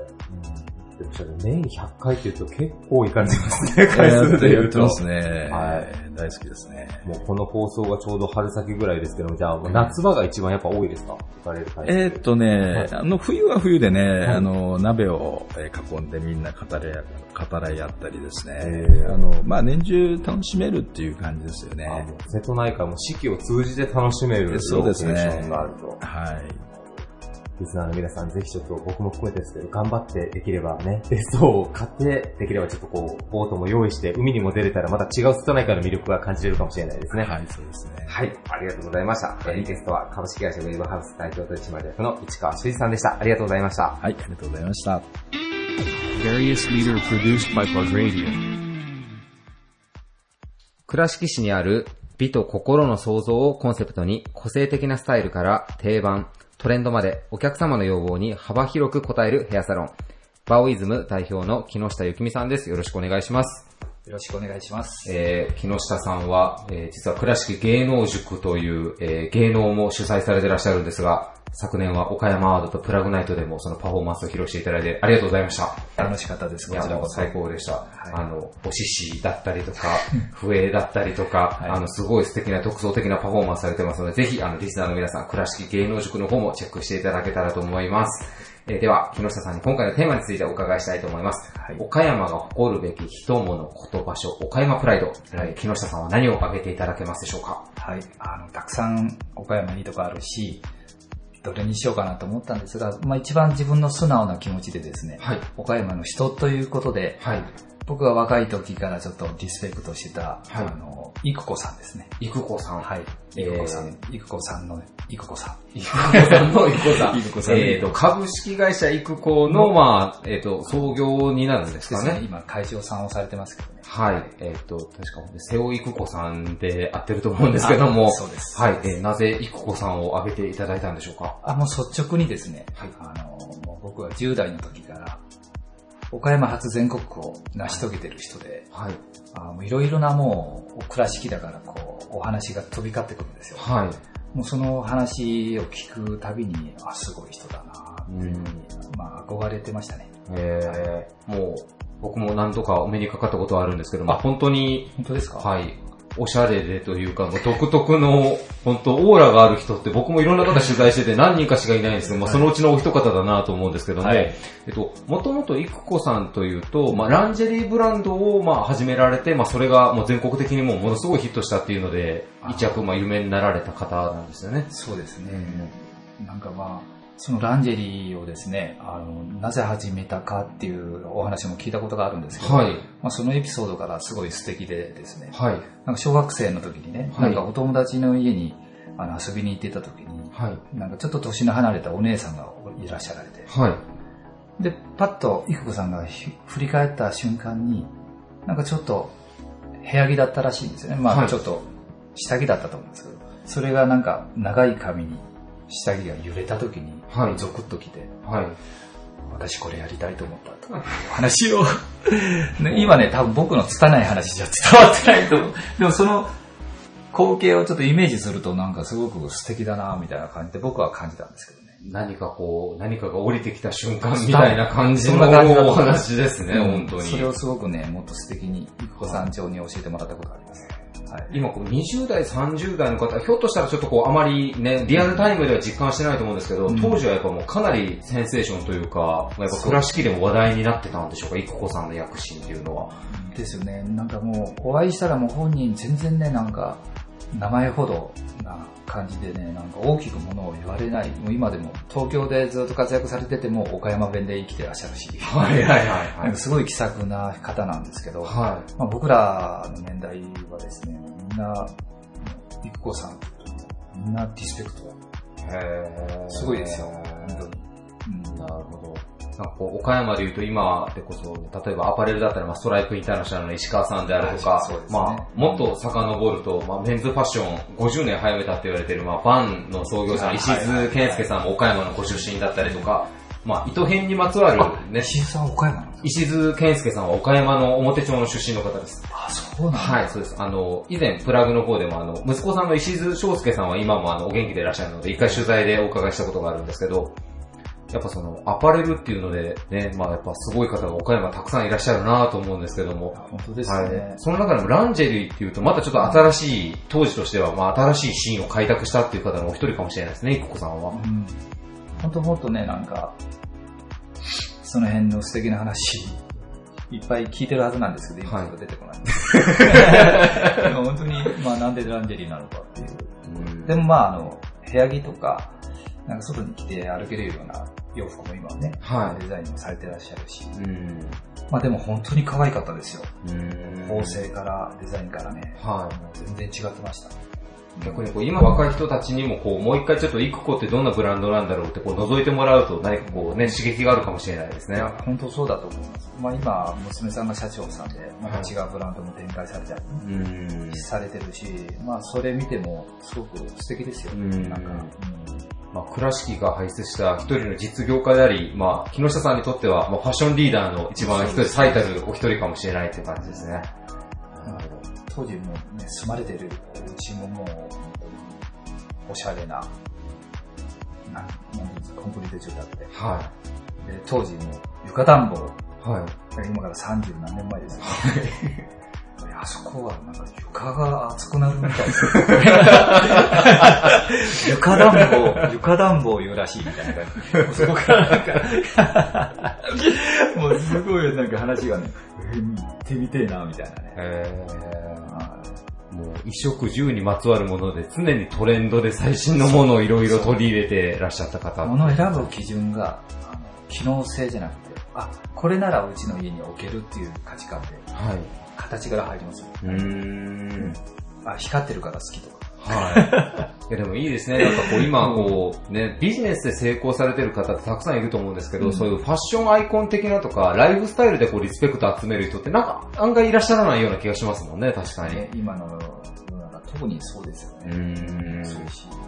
でもそれ年100回って言うと結構いかれてますね、回数で言うと。やってますね。はい。大好きですね。もうこの放送がちょうど春先ぐらいですけども、じゃあ夏場が一番やっぱ多いですか？行かれる回数。えーっとね、はいあの、冬は冬でね、あの、鍋をえー囲んでみんな語り合語らい合ったりですね。あの、まあ、年中楽しめるっていう感じですよね。瀬戸内海も四季を通じて楽しめるそうですねがあると。はい。リスナーの皆さん、ぜひちょっと僕も含めてですけど、頑張ってできればね、別荘を買って、できればちょっとこう、ボートも用意して、海にも出れたらまた違う瀬戸内海の魅力が感じれるかもしれないですね。はい、そうですね。はい、ありがとうございました。えーゲストは株式会社ウェーブハウス代表取締役の市川修司さんでした。ありがとうございました。はい、ありがとうございました。Various leader produced by Plug Radio. 倉敷市にある美と心の創造をコンセプトに個性的なスタイルから定番、トレンドまでお客様の要望に幅広く応えるヘアサロン。バオイズム代表の木下ゆきみさんです。よろしくお願いします。よろしくお願いします。えー、木下さんは、えー実は倉敷芸能塾という、えー芸能も主催されていらっしゃるんですが、昨年は岡山ワードとプラグナイトでもそのパフォーマンスを披露していただいてありがとうございました。楽しかったです。いや、もう最高でした。あの、お獅子だったりとか、笛だったりとか、あの、すごい素敵な独創的なパフォーマンスされてますので、ぜひ、あの、リスナーの皆さん、倉敷芸能塾の方もチェックしていただけたらと思います。えーでは、木下さんに今回のテーマについてお伺いしたいと思います。岡山が誇るべき人物こと場所、岡山プライド。えー木下さんは何を挙げていただけますでしょうか？はい。あの、たくさん岡山いいとこあるし、どれにしようかなと思ったんですが、まあ一番自分の素直な気持ちでですね、岡山の人ということで、僕が若い時からちょっとリスペクトしてた、あの、いくこさんですね。いくこさん。はい。えーいくこさん、いくこさんの、いくこさん。いくこさんのいくこさん。いくこさん。えっと、株式会社いくこの、まあ、えっと、創業になるんですかね。今、会長さんをされてますけどね。はい。えっ、と、確か、瀬尾育子さんで合ってると思うんですけども、あそうですはい。えーなぜ育子さんを挙げていただいたんでしょうか？あ、もう率直にですね、あの、もう僕は10代の時から、岡山初全国区を成し遂げてる人で、はい。あもういろいろなもう、倉敷だからこう、お話が飛び交ってくるんですよ。はい。もうその話を聞くたびに、あ、すごい人だなっていうふうに、まあ憧れてましたね。えー、もう、僕も何度かお目にかかったことはあるんですけども、本当に、本当ですか？はい。おしゃれでというか、もう独特の、本当オーラがある人って僕もいろんな方取材してて何人かしかいないんですけど、まあそのうちのお一方だなと思うんですけども、はいえっと、もともといくこさんというと、まあランジェリーブランドをまあ始められて、まあそれがもう全国的にもものすごいヒットしたっていうので、一躍まあ有名になられた方なんですよね。そうですね。なんかまあ、そのランジェリーをですね、あの、なぜ始めたかっていうお話も聞いたことがあるんですけど、はいまあ、そのエピソードからすごい素敵でですね、はい。なんか小学生の時にね、はいなんかお友達の家にあの遊びに行ってた時に、なんかちょっと年の離れたお姉さんがいらっしゃられて、はい。で、パッといく子さんがひ振り返った瞬間に、なんかちょっと部屋着だったらしいんですよね。まはいあちょっと下着だったと思うんですけど、それがなんか長い髪に下着が揺れた時に、はいゾクッときて、はい。私これやりたいと思ったと。話を、ね、今ね、多分僕の拙い話じゃ伝わってないと思う。でもその光景をちょっとイメージするとなんかすごく素敵だなみたいな感じで僕は感じたんですけどね。何かこう、何かが降りてきた瞬間みたいな感じそのお話ですね、うん本当に。それをすごくね、もっと素敵に、いくこ山頂に教えてもらったことがあります。はい。今こう20代、30代の方、ひょっとしたらちょっとこうあまりね、リアルタイムでは実感してないと思うんですけど、当時はやっぱもうかなりセンセーションというか、やっぱ倉敷でも話題になってたんでしょうか、育子さんの躍進っていうのは。ですよね。なんかもう、お会いしたらもう本人全然ね、なんか、名前ほどな感じでね、なんか大きくものを言われない。もう今でも東京でずっと活躍されてても岡山弁で生きてらっしゃるし。はいはいはい、はい、すごい気さくな方なんですけど、はい、まあ、僕らの年代はですね、みんな、育子さんみんなディスペクト。へすごいですよ、本当に。うん、なるほど。なんかこう、岡山で言うと今でこそ、例えばアパレルだったら、まあ、ストライプインターナショナルの石川さんであるとか、ね、まあ、もっと遡ると、まあ、メンズファッション50年早めたって言われてる、まあ、バンの創業者の石津健介さんも岡山のご出身だったりとか、まあ、糸編にまつわるね。石津さん岡山石津健介さんは岡山の表町の出身の方です。あ、そうなんはい、そうです。あの、以前、プラグの方でも、あの、息子さんの石津翔介さんは今もあの、お元気でいらっしゃるので、一回取材でお伺いしたことがあるんですけど、やっぱその、アパレルっていうので、ね、まあやっぱすごい方が岡山たくさんいらっしゃるなと思うんですけども。本当ですね。はい。その中でもランジェリーっていうと、またちょっと新しい、当時としては、まあ新しいシーンを開拓したっていう方のお一人かもしれないですね、いくこさんは。うん。本当もっとね、なんか、その辺の素敵な話、いっぱい聞いてるはずなんですけど、今ちょっと出てこない。はい、本当に、まあなんでランジェリーなのかっていう。うん、でもまああの、部屋着とか、なんか外に着て歩けるような洋服も今ね、はい、デザインもされてらっしゃるし、うん、まあでも本当に可愛かったですよ。構成からデザインからね、はい、全然違ってました。逆にこう今若い人たちにもこうもう一回ちょっとイクコってどんなブランドなんだろうってこう覗いてもらうと何かこうね刺激があるかもしれないですね。いや、本当そうだと思います。まあ今、娘さんが社長さんで、また違うブランドも展開されちゃう、されてるし、まあそれ見てもすごく素敵ですよ。なんか、うんまあ、倉敷が輩出した一人の実業家であり、まあ、木下さんにとっては、まあ、ファッションリーダーの一番一人、最たるお一人かもしれないっていう感じですね。当時もね、住まれてるお家ももう、おしゃれな、なコンクリート住宅で。はい。で、当時も床暖房。はい。今から30何年前ですよ、ね。は いあそこはなんか床が熱くなるみたいです床暖房、床暖房言うらしいみたいな感じ。そこからなんかもうすごいなんか話がね、行ってみてえな、みたいなね。へもう衣食住にまつわるもので常にトレンドで最新のものをいろいろ取り入れてらっしゃった方。物を選ぶ基準が、機能性じゃなくて、あ、これならうちの家に置けるっていう価値観で、はい、形から入りますよ。うん。あ、光ってるから好きとか。はい。いやでもいいですね。なんかこう今こうね、ビジネスで成功されてる方ってたくさんいると思うんですけど、うん、そういうファッションアイコン的なとか、ライフスタイルでこうリスペクト集める人ってなんか案外いらっしゃらないような気がしますもんね、確かに。ね、今の世の中特にそうですよね。うん。そうい。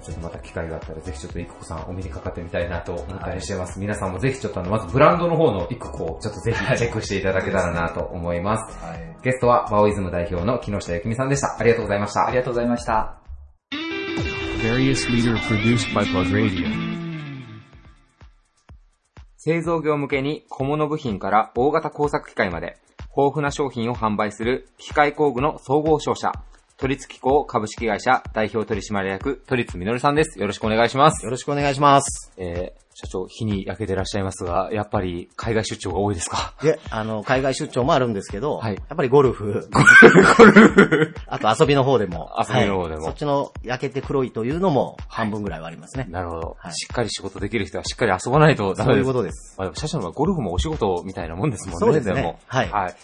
僕もちょっとまた機会があったら、ぜひちょっとイクコさんお目にかかってみたいなと思ったりしてます。はい、皆さんもぜひちょっとあの、まずブランドの方のイクコをちょっとぜひチェックしていただけたらなと思います。はい、ゲストはバオイズム代表の木下ゆきみさんでした。ありがとうございました。ありがとうございました。製造業向けに小物部品から大型工作機械まで豊富な商品を販売する機械工具の総合商社都立機構株式会社代表取締役、都立実さんです。よろしくお願いします。よろしくお願いします。えー、社長、日に焼けてらっしゃいますが、やっぱり海外出張が多いですか？いえ、あの、海外出張もあるんですけど、はい、やっぱりゴルフ。ゴルフ。あと遊びの方でも。遊びの方でも、はい、そっちの焼けて黒いというのも半分ぐらいはありますね。なるほど、はい。しっかり仕事できる人はしっかり遊ばないとダメです。そういうことです。まあ、社長のゴルフもお仕事みたいなもんですもんね。そうですね。はい。はい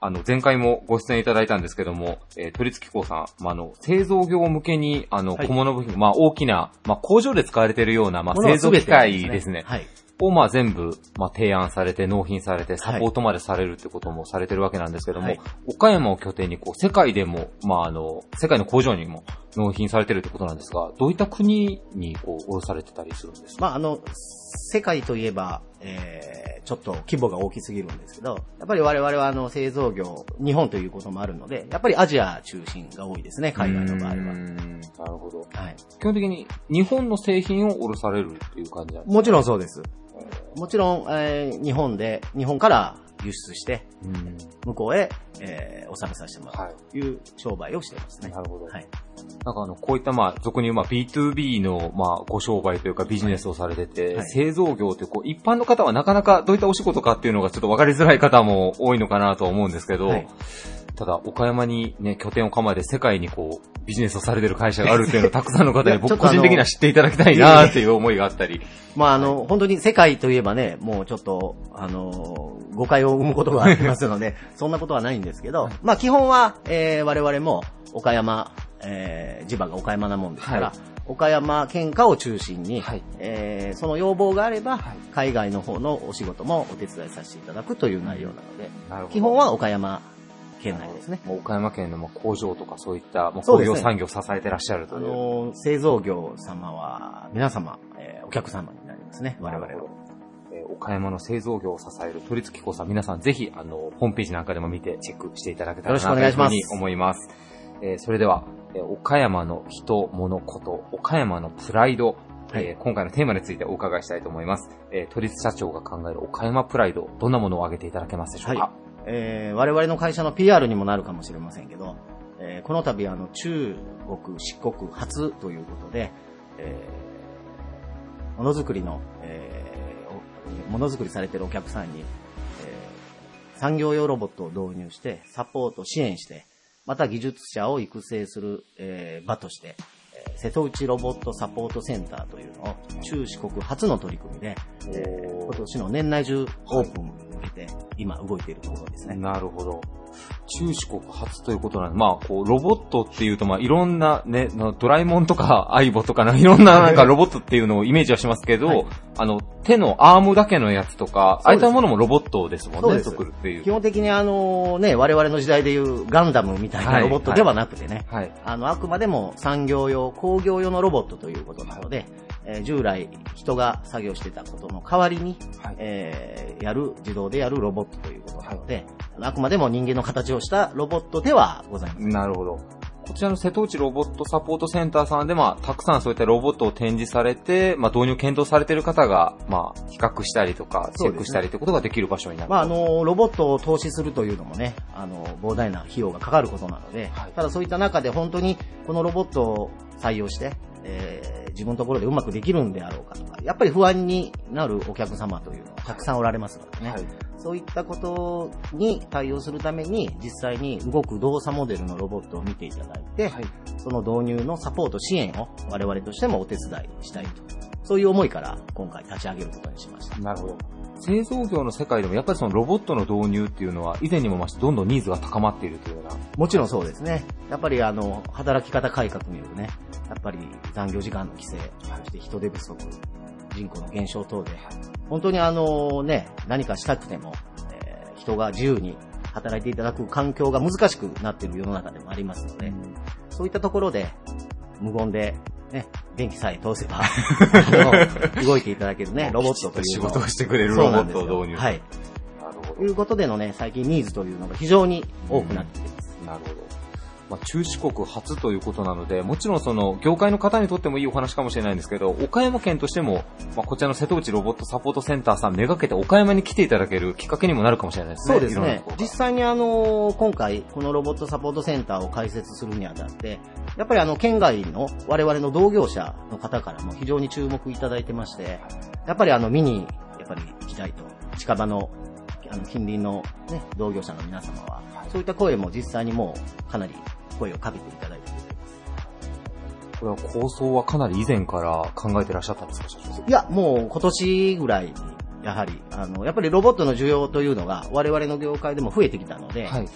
あの、前回もご出演いただいたんですけども、えー、都立機構さん、まあ、あの、製造業向けに、あの、小物部品、まあ、大きな、まあ、工場で使われているような、まあ、製造機械ですね。はい。をまあ全部、まあ、提案されて、納品されて、サポートまでされるってこともされてるわけなんですけども、はい、岡山を拠点にこう、世界でも、まああの、世界の工場にも納品されてるってことなんですが、どういった国にこう、卸されてたりするんですか？まああの、世界といえば、えー、ちょっと規模が大きすぎるんですけど、やっぱり我々はあの製造業、日本ということもあるので、やっぱりアジア中心が多いですね、海外の場合は。なるほど。はい。基本的に日本の製品を卸されるっていう感じなんですか？もちろんそうです。もちろん、えー、日本で、日本から輸出して、向こうへ、えー、納めさせてもらうという商売をしていますね。なるほど。はい。なんかあの、こういったまあ、俗に言うまあ B2B のまあ、ご商売というかビジネスをされてて、はい、製造業ってこう、一般の方はなかなかどういったお仕事かっていうのがちょっとわかりづらい方も多いのかなと思うんですけど、はいただ、岡山にね、拠点を構えて世界にこう、ビジネスをされてる会社があるっていうのを たくさんの方に僕個人的には知っていただきたいなっていう思いがあったり。まあ、あの、本当に世界といえばね、もうちょっと、あの、誤解を生むことがありますので、そんなことはないんですけど、まあ基本は、えー、我々も岡山、えー、地場が岡山なもんですから、はい岡山県下を中心に、はい、えー、その要望があれば、はい、海外の方のお仕事もお手伝いさせていただくという内容なので、基本は岡山県内ですね。岡山県の工場とかそういった工業産業を支えてらっしゃるという。あの製造業様は皆様、えー、お客様になりますね、我々は。岡山の製造業を支える都立機構さん、皆さんぜひ、あの、ホームページなんかでも見てチェックしていただけたらなというふうに思います。えー、それでは、え岡山の人、物、こと、岡山のプライド、はい、えー、今回のテーマについてお伺いしたいと思います。えー、都立社長が考える岡山プライド、どんなものを挙げていただけますでしょうか、はい、えー、我々の会社の PR にもなるかもしれませんけど、えー、この度あの中国、四国初ということで、えー、ものづくりの、えー、ものづくりされているお客さんに、えー、産業用ロボットを導入して、サポート、支援して、また技術者を育成する、えー、場として、瀬戸内ロボットサポートセンターというのを中四国初の取り組みで、えー、今年の年内中オープンに向けて今動いているところですね。なるほど。中四国初ということなんで、まあ、こう、ロボットっていうと、まあ、いろんなね、ドラえもんとか、アイボとか、いろんななんかロボットっていうのをイメージはしますけど、はい、あの、手のアームだけのやつとか、ああいったものもロボットですもんね、作るっていう。基本的にあの、ね、我々の時代でいうガンダムみたいなロボットではなくてね、はい、はい、あの、あくまでも産業用、工業用のロボットということなので、えー、従来人が作業してたことの代わりに、はい、えー、やる、自動でやるロボットということなので、はい、あくまでも人間の形をしたロボットではございません。なるほど。こちらの瀬戸内ロボットサポートセンターさんで、まあ、たくさんそういったロボットを展示されて、まあ、導入検討されている方が、まあ、比較したりとか、チェックしたりということができる場所になる、ね、まあ、あの、ロボットを投資するというのもね、あの、膨大な費用がかかることなので、はい、ただそういった中で本当にこのロボットを採用して、えー、自分のところでうまくできるんであろうかとか、やっぱり不安になるお客様というのはたくさんおられますのでね、はい、そういったことに対応するために、実際に動く動作モデルのロボットを見ていただいて、はい、その導入のサポート支援を我々としてもお手伝いしたいと。そういう思いから今回立ち上げることにしました。なるほど。製造業の世界でもやっぱりそのロボットの導入っていうのは以前にも増してどんどんニーズが高まっているというような。もちろんそうですね。やっぱりあの、働き方改革によるね、やっぱり残業時間の規制、そして人手不足、人口の減少等で、本当にあのね、何かしたくても、えー、人が自由に働いていただく環境が難しくなっている世の中でもありますので、そういったところで、無言でね、電気さえ通せば 動いていただけるね、ロボットという仕事をしてくれるロボットを導入。はい。なるほど。ということでのね、最近ニーズというのが非常に多くなっています。なるほど。まあ、中四国初ということなので、もちろんその、業界の方にとってもいいお話かもしれないんですけど、岡山県としても、まあ、こちらの瀬戸内ロボットサポートセンターさんめがけて岡山に来ていただけるきっかけにもなるかもしれないですね。そうですね。実際にあの、今回、このロボットサポートセンターを開設するにあたって、やっぱりあの、県外の我々の同業者の方からも非常に注目いただいてまして、やっぱりあの、見に、やっぱり行きたいと、近場のあの近隣の、ね、同業者の皆様は、そういった声も実際にもうかなり声をかけていただいてございます。これは構想はかなり以前から考えてらっしゃったんですか、社長いや、もう今年ぐらいに、やはり、あの、やっぱりロボットの需要というのが我々の業界でも増えてきたので、はい、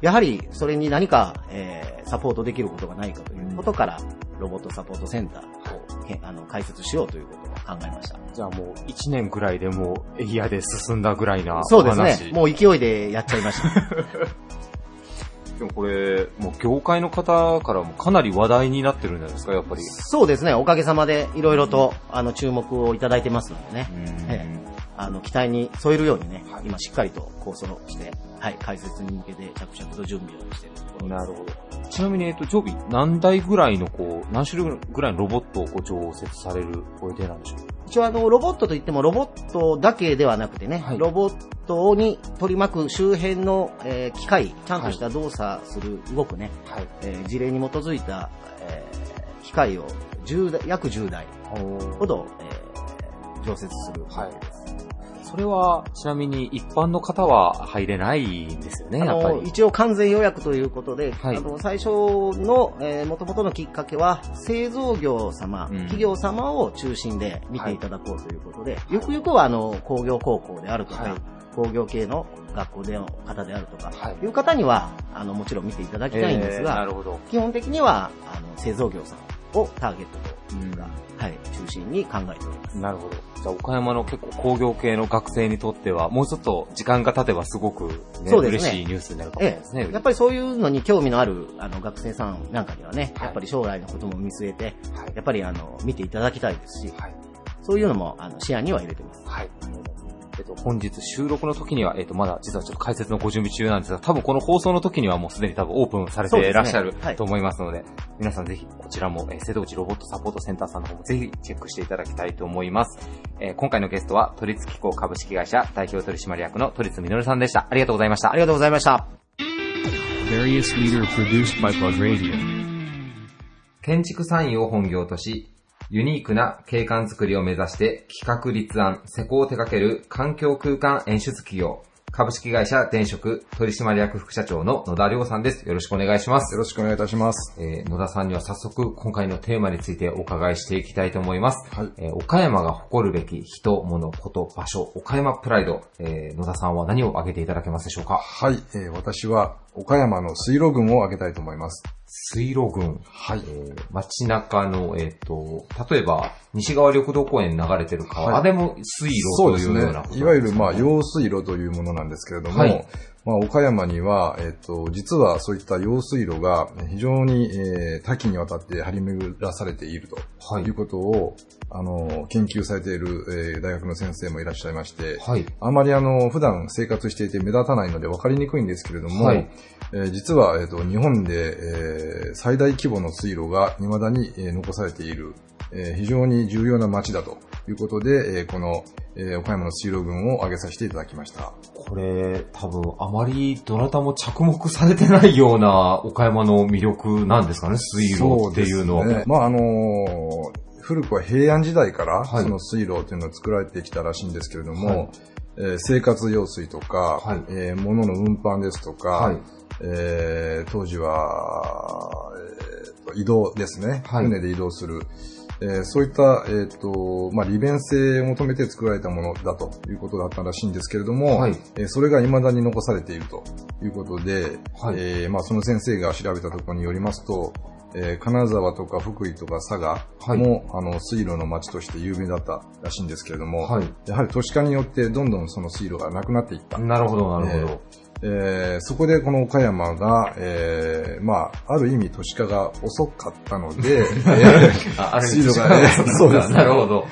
やはりそれに何か、えー、サポートできることがないかということから、ロボットサポートセンターを、あの開設しようということを考えました。じゃあもう1年ぐらいでもうエリアで進んだぐらいなそうですね。もう勢いでやっちゃいました。でもこれ、もう業界の方からもかなり話題になってるんじゃないですか、やっぱり。そうですね、おかげさまでいろいろと、あの注目をいただいてますのでね、ええ、あの期待に添えるようにね、今しっかりと構想して、はい、解説に向けて着々と準備をしているところなるほど。ちなみに、えっと、常備何台ぐらいの、こう、何種類ぐらいのロボットをこう常設されるご予定なんでしょう？一応あの、ロボットといってもロボットだけではなくてね、はい、ロボットに取り巻く周辺の、えー、機械、ちゃんとした動作する、動くね、はい、えー、事例に基づいた、えー、機械を10約10台ほど、えー、常設する。はいそれは、ちなみに一般の方は入れないんですよね、やっぱり。一応完全予約ということで、はい、あの最初の、えー、元々のきっかけは、製造業様、うん、企業様を中心で見ていただこうということで、はい、ゆくゆくはあの工業高校であるとか、はい、工業系の学校での方であるとか、はい、いう方には、あの、もちろん見ていただきたいんですが、えー、基本的には、あの、製造業さんをターゲットというか、うん、はい、中心に考えております。なるほど。じゃあ、岡山の結構工業系の学生にとっては、もうちょっと時間が経てばすごく、ね、そうですね、嬉しいニュースになるかもしれないですね、ええ。やっぱりそういうのに興味のあるあの学生さんなんかにはね、はい、やっぱり将来のことも見据えて、はい、やっぱりあの、見ていただきたいですし、はい、そういうのもあの視野には入れてます。はい。えっと、本日収録の時には、えっと、まだ実はちょっと解説のご準備中なんですが、多分この放送の時にはもうすでに多分オープンされていらっしゃる、ねはい、と思いますので、皆さんぜひこちらも、えー、瀬戸内ロボットサポートセンターさんの方もぜひチェックしていただきたいと思います。えー、今回のゲストは、都立機構株式会社代表取締役の都立実さんでした。ありがとうございました。ありがとうございました。建築サインを本業とし、ユニークな景観づくりを目指して企画立案、施工を手掛ける環境空間演出企業、株式会社電職取締役副社長の野田亮さんです。よろしくお願いします。よろしくお願いいたします。えー、野田さんには早速今回のテーマについてお伺いしていきたいと思います。はい、えー、岡山が誇るべき人、物、こと、場所、岡山プライド、えー、野田さんは何を挙げていただけますでしょうか？はい、えー、私は岡山の水路群を挙げたいと思います。水路群。はい。えー、街中の、えっ、ー、と、例えば、西側緑道公園に流れてる川、はい、あれも水路というような、ね、いわゆる、まあ、用水路というものなんですけれども、はい、まあ、岡山には、えっ、ー、と、実はそういった用水路が非常に、えー、多岐にわたって張り巡らされていると、はい、いうことを、あの、研究されている、えー、大学の先生もいらっしゃいまして、はい、あまりあの、普段生活していて目立たないので分かりにくいんですけれども、はい、えー、実は、えっ、ー、と、日本で、えー、最大規模の水路が未だに、えー、残されている、えー、非常に重要な町だということで、えー、この、えー、岡山の水路群を挙げさせていただきました。これ、多分、あまりどなたも着目されてないような岡山の魅力なんですかね、水路っていうのは。ね、まあ、あのー古くは平安時代から、その水路というのは作られてきたらしいんですけれども、はい、えー、生活用水とか、はい、えー、物の運搬ですとか、はい、えー、当時は、えー、移動ですね、船で移動する。えー、そういった、えっ、ー、と、まあ、利便性を求めて作られたものだということだったらしいんですけれども、はい、えー、それが未だに残されているということで、はい、えー、まあ、その先生が調べたところによりますと、えー、金沢とか福井とか佐賀も、はい、あの水路の町として有名だったらしいんですけれども、はい、やはり都市化によってどんどんその水路がなくなっていった。なるほど、なるほど。えーえー、そこでこの岡山が、えー、まあ、ある意味都市化が遅かったので、えー、水路が、ね、そうです、ね、なるほど。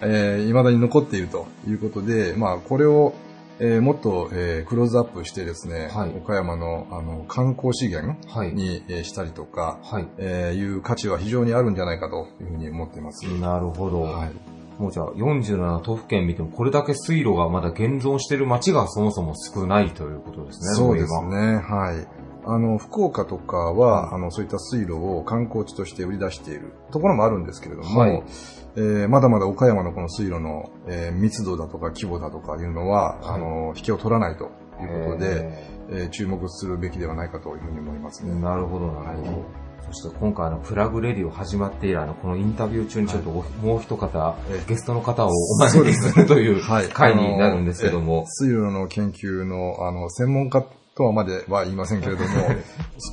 えー、未だに残っているということで、まあ、これを、えー、もっと、えー、クローズアップしてですね、はい、岡山のあの観光資源に、はい、したりとか、はい、えー、いう価値は非常にあるんじゃないかというふうに思っています。なるほど。はいもうじゃあ47都府県見てもこれだけ水路がまだ現存している町がそもそも少ないということですね。そうですね。はい。あの、福岡とかは、あの、そういった水路を観光地として売り出しているところもあるんですけれども、はい、えー、まだまだ岡山のこの水路の、えー、密度だとか規模だとかいうのは、はい、あの、引けを取らないということで、えー、注目するべきではないかというふうに思いますね。なるほど、なるほど。はいそして今回のプラグレディオ始まって以来のこのインタビュー中にちょっと、もう一方、ゲストの方をお招きするという回になるんですけども。水路の研究のあの専門家とはまでは言いませんけれども、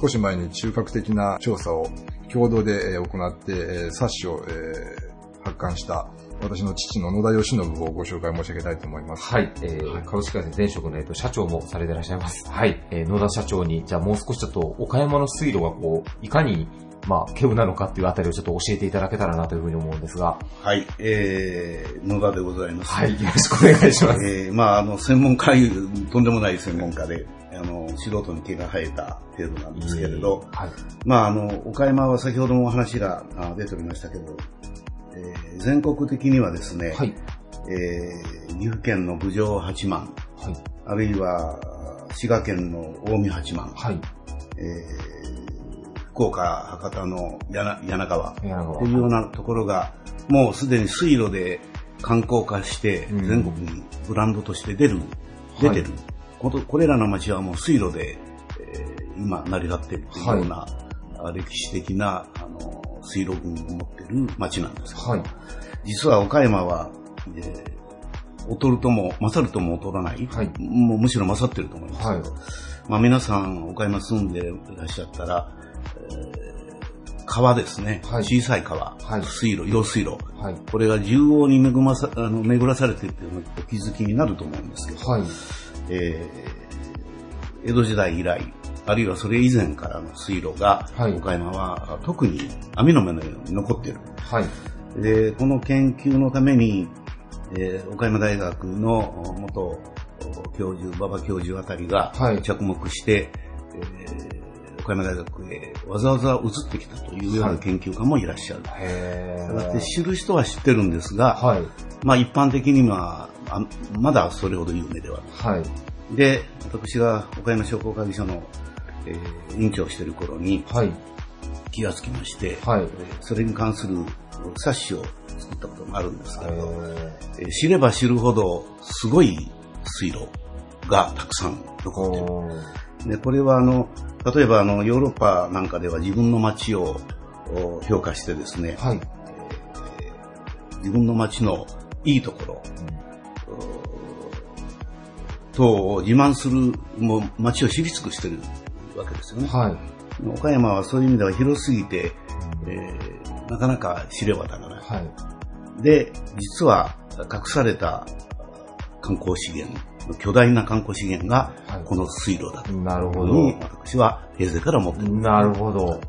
少し前に中核的な調査を共同で行って、冊子を発刊した私の父の野田義信をご紹介申し上げたいと思います。はい。えー、はい、株式会社前職の、えっと、社長もされていらっしゃいます。はい。えー、野田社長に、じゃあもう少しちょっと岡山の水路がこう、いかにまあ、稀有なのかっていうあたりをちょっと教えていただけたらなというふうに思うんですが。はい、えー、野田でございます。はい、よろしくお願いします。えー、まあ、あの、専門家、とんでもない専門家で、あの、素人に毛が生えた程度なんですけれど、はい、まあ、あの、岡山は先ほどもお話が出ておりましたけど、えー、全国的にはですね、はい、えー、岐阜県の郡上八幡、はい、あるいは滋賀県の近江八幡、はい、えー、福岡博多の柳川というようなところが、もうすでに水路で観光化して全国にブランドとして出る、出てる、ここれらの町はもう水路で、えー、今成り立っているというような、歴史的なあの水路群を持っている町なんですけど、はい、実は岡山は、えー、劣るとも、勝るとも劣らない、はい、もうむしろ勝ってると思いますはい、まあ皆さん岡山住んでいらっしゃったら、えー、川ですね、はい、小さい川、はい、水路、用水路、はい、これが縦横に恵まさあの巡らされているというのお気づきになると思うんですけど、はい。えー、江戸時代以来、あるいはそれ以前からの水路が、はい、岡山は特に網の目のように残っている。はい、でこの研究のために、えー、岡山大学の元教授、馬場教授あたりが着目して、はい、えー、岡山大学へわざわざ移ってきたというような研究家もいらっしゃる。はい、知る人は知ってるんですが、はい、まあ一般的にはあまだそれほど有名ではない。はい、で、私が岡山商工会議所のえー、委員長をしている頃に、はい、気がつきまして、はい、それに関する冊子を作ったことがあるんですけど、えー、知れば知るほどすごい水路がたくさん残ってる。で、これはあの、例えばあの、ヨーロッパなんかでは自分の街を評価してですね、はい。えー、自分の街のいいところ、うん、等を自慢する、もう街を知り尽くしてるわけですよね。はい、岡山はそういう意味では広すぎて、えー、なかなか知れ渡らない。はい、で、実は隠された観光資源、巨大な観光資源がこの水路だと、はい、なるほど。私は平成から思っています。なるほど。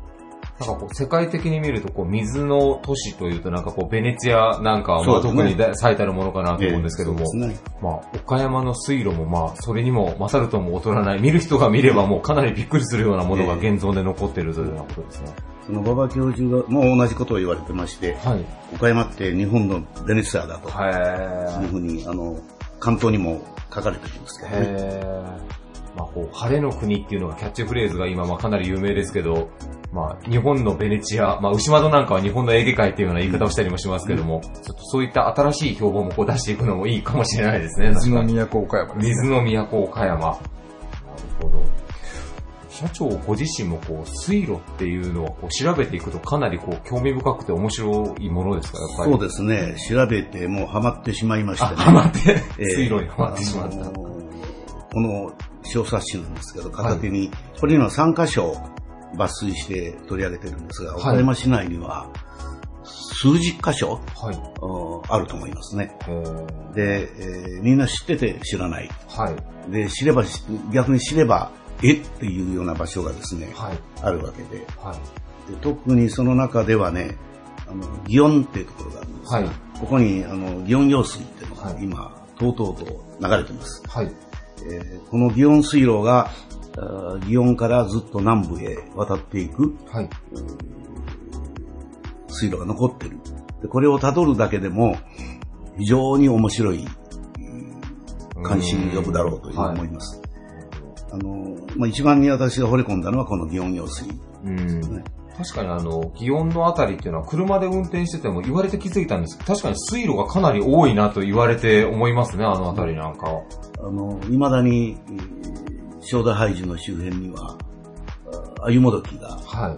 なんかこう、世界的に見ると、こう、水の都市というと、なんかこう、ベネツィアなんかは、まあ、特に最たるものかなと思うんですけども、ね、まあ、岡山の水路も、まあ、それにも勝るとも劣らない、見る人が見ればもうかなりびっくりするようなものが現像で残っているというようなことですね。その馬場教授がもう同じことを言われてまして、はい、岡山って日本のベネツィアだと、そういうふうに、あの、関東にも書かれてるんですけどね。まあ、こう、晴れの国っていうのがキャッチフレーズが今、まあ、かなり有名ですけど、まあ、日本のベネチア、まあ、牛窓なんかは日本のエーゲ海っていうような言い方をしたりもしますけども、ちょっとそういった新しい標本もこう出していくのもいいかもしれないですね。水の都岡山、ね、水の都岡山。なるほど。社長ご自身もこう水路っていうのをこう調べていくとかなりこう興味深くて面白いものですか？やっぱり。そうですね。調べてもうハマってしまいましたね。ハマって、水路にハマってしまった。この小冊子なんですけど、片手に、これには3箇所抜粋して取り上げてるんですが、岡山市内には数十箇所、はい、あると思いますね。で、えー、みんな知ってて知らない。はい、で、知れば、逆に知れば、えっていうような場所がですね、はい、あるわけで。はい。で。特にその中ではね、あの、祇園っていうところがあるんですが、はい、ここに、あの、祇園用水っていうのが今、とうとうと流れてます。はい。えー、この祇園水路が、祇園からずっと南部へ渡っていく、はい、水路が残ってる。でこれをたどるだけでも、非常に面白い、関心を呼ぶだろうという思います。はい、あの、まあ、一番に私が惚れ込んだのはこの祇園用水ですよね。確かにあの、祇園のあたりっていうのは車で運転してても言われて気づいたんですけど、確かに水路がかなり多いなと言われて思いますね、あのあたりなんかは。あの、未だに、正田廃寺の周辺には、あゆもどきが、は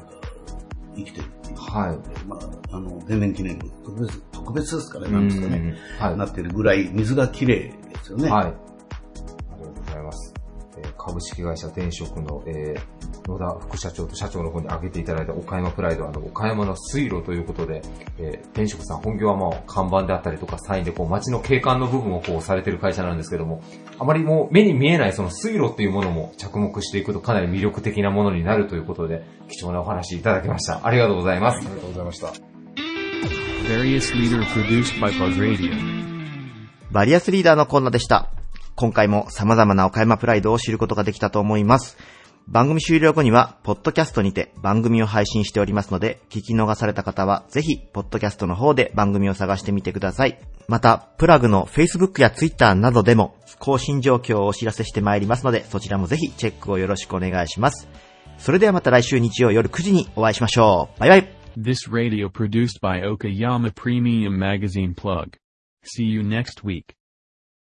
い、生きてるっていう。はい。まあ、あの、天然記念物、特別、特別ですからね、なんですかね。はい。なってるぐらい、水がきれいですよね。はい。株式会社転職の、えー、野田副社長と社長の方に挙げていただいた岡山プライドは、岡山の水路ということで、えー、転職さん本業はまあ看板であったりとかサインでこう街の景観の部分をこうされてる会社なんですけども、あまりもう目に見えないその水路っていうものも着目していくとかなり魅力的なものになるということで、貴重なお話いただきました。ありがとうございます。ありがとうございました。バリアスリーダーのコーナーでした。今回も様々な岡山プライドを知ることができたと思います。番組終了後には、ポッドキャストにて番組を配信しておりますので、聞き逃された方は、ぜひ、ポッドキャストの方で番組を探してみてください。また、プラグの Facebook や Twitter などでも、更新状況をお知らせしてまいりますので、そちらもぜひチェックをよろしくお願いします。それではまた来週日曜夜9時にお会いしましょう。バイバイ This radio produced by Okayama Premium Magazine Plug See you next week.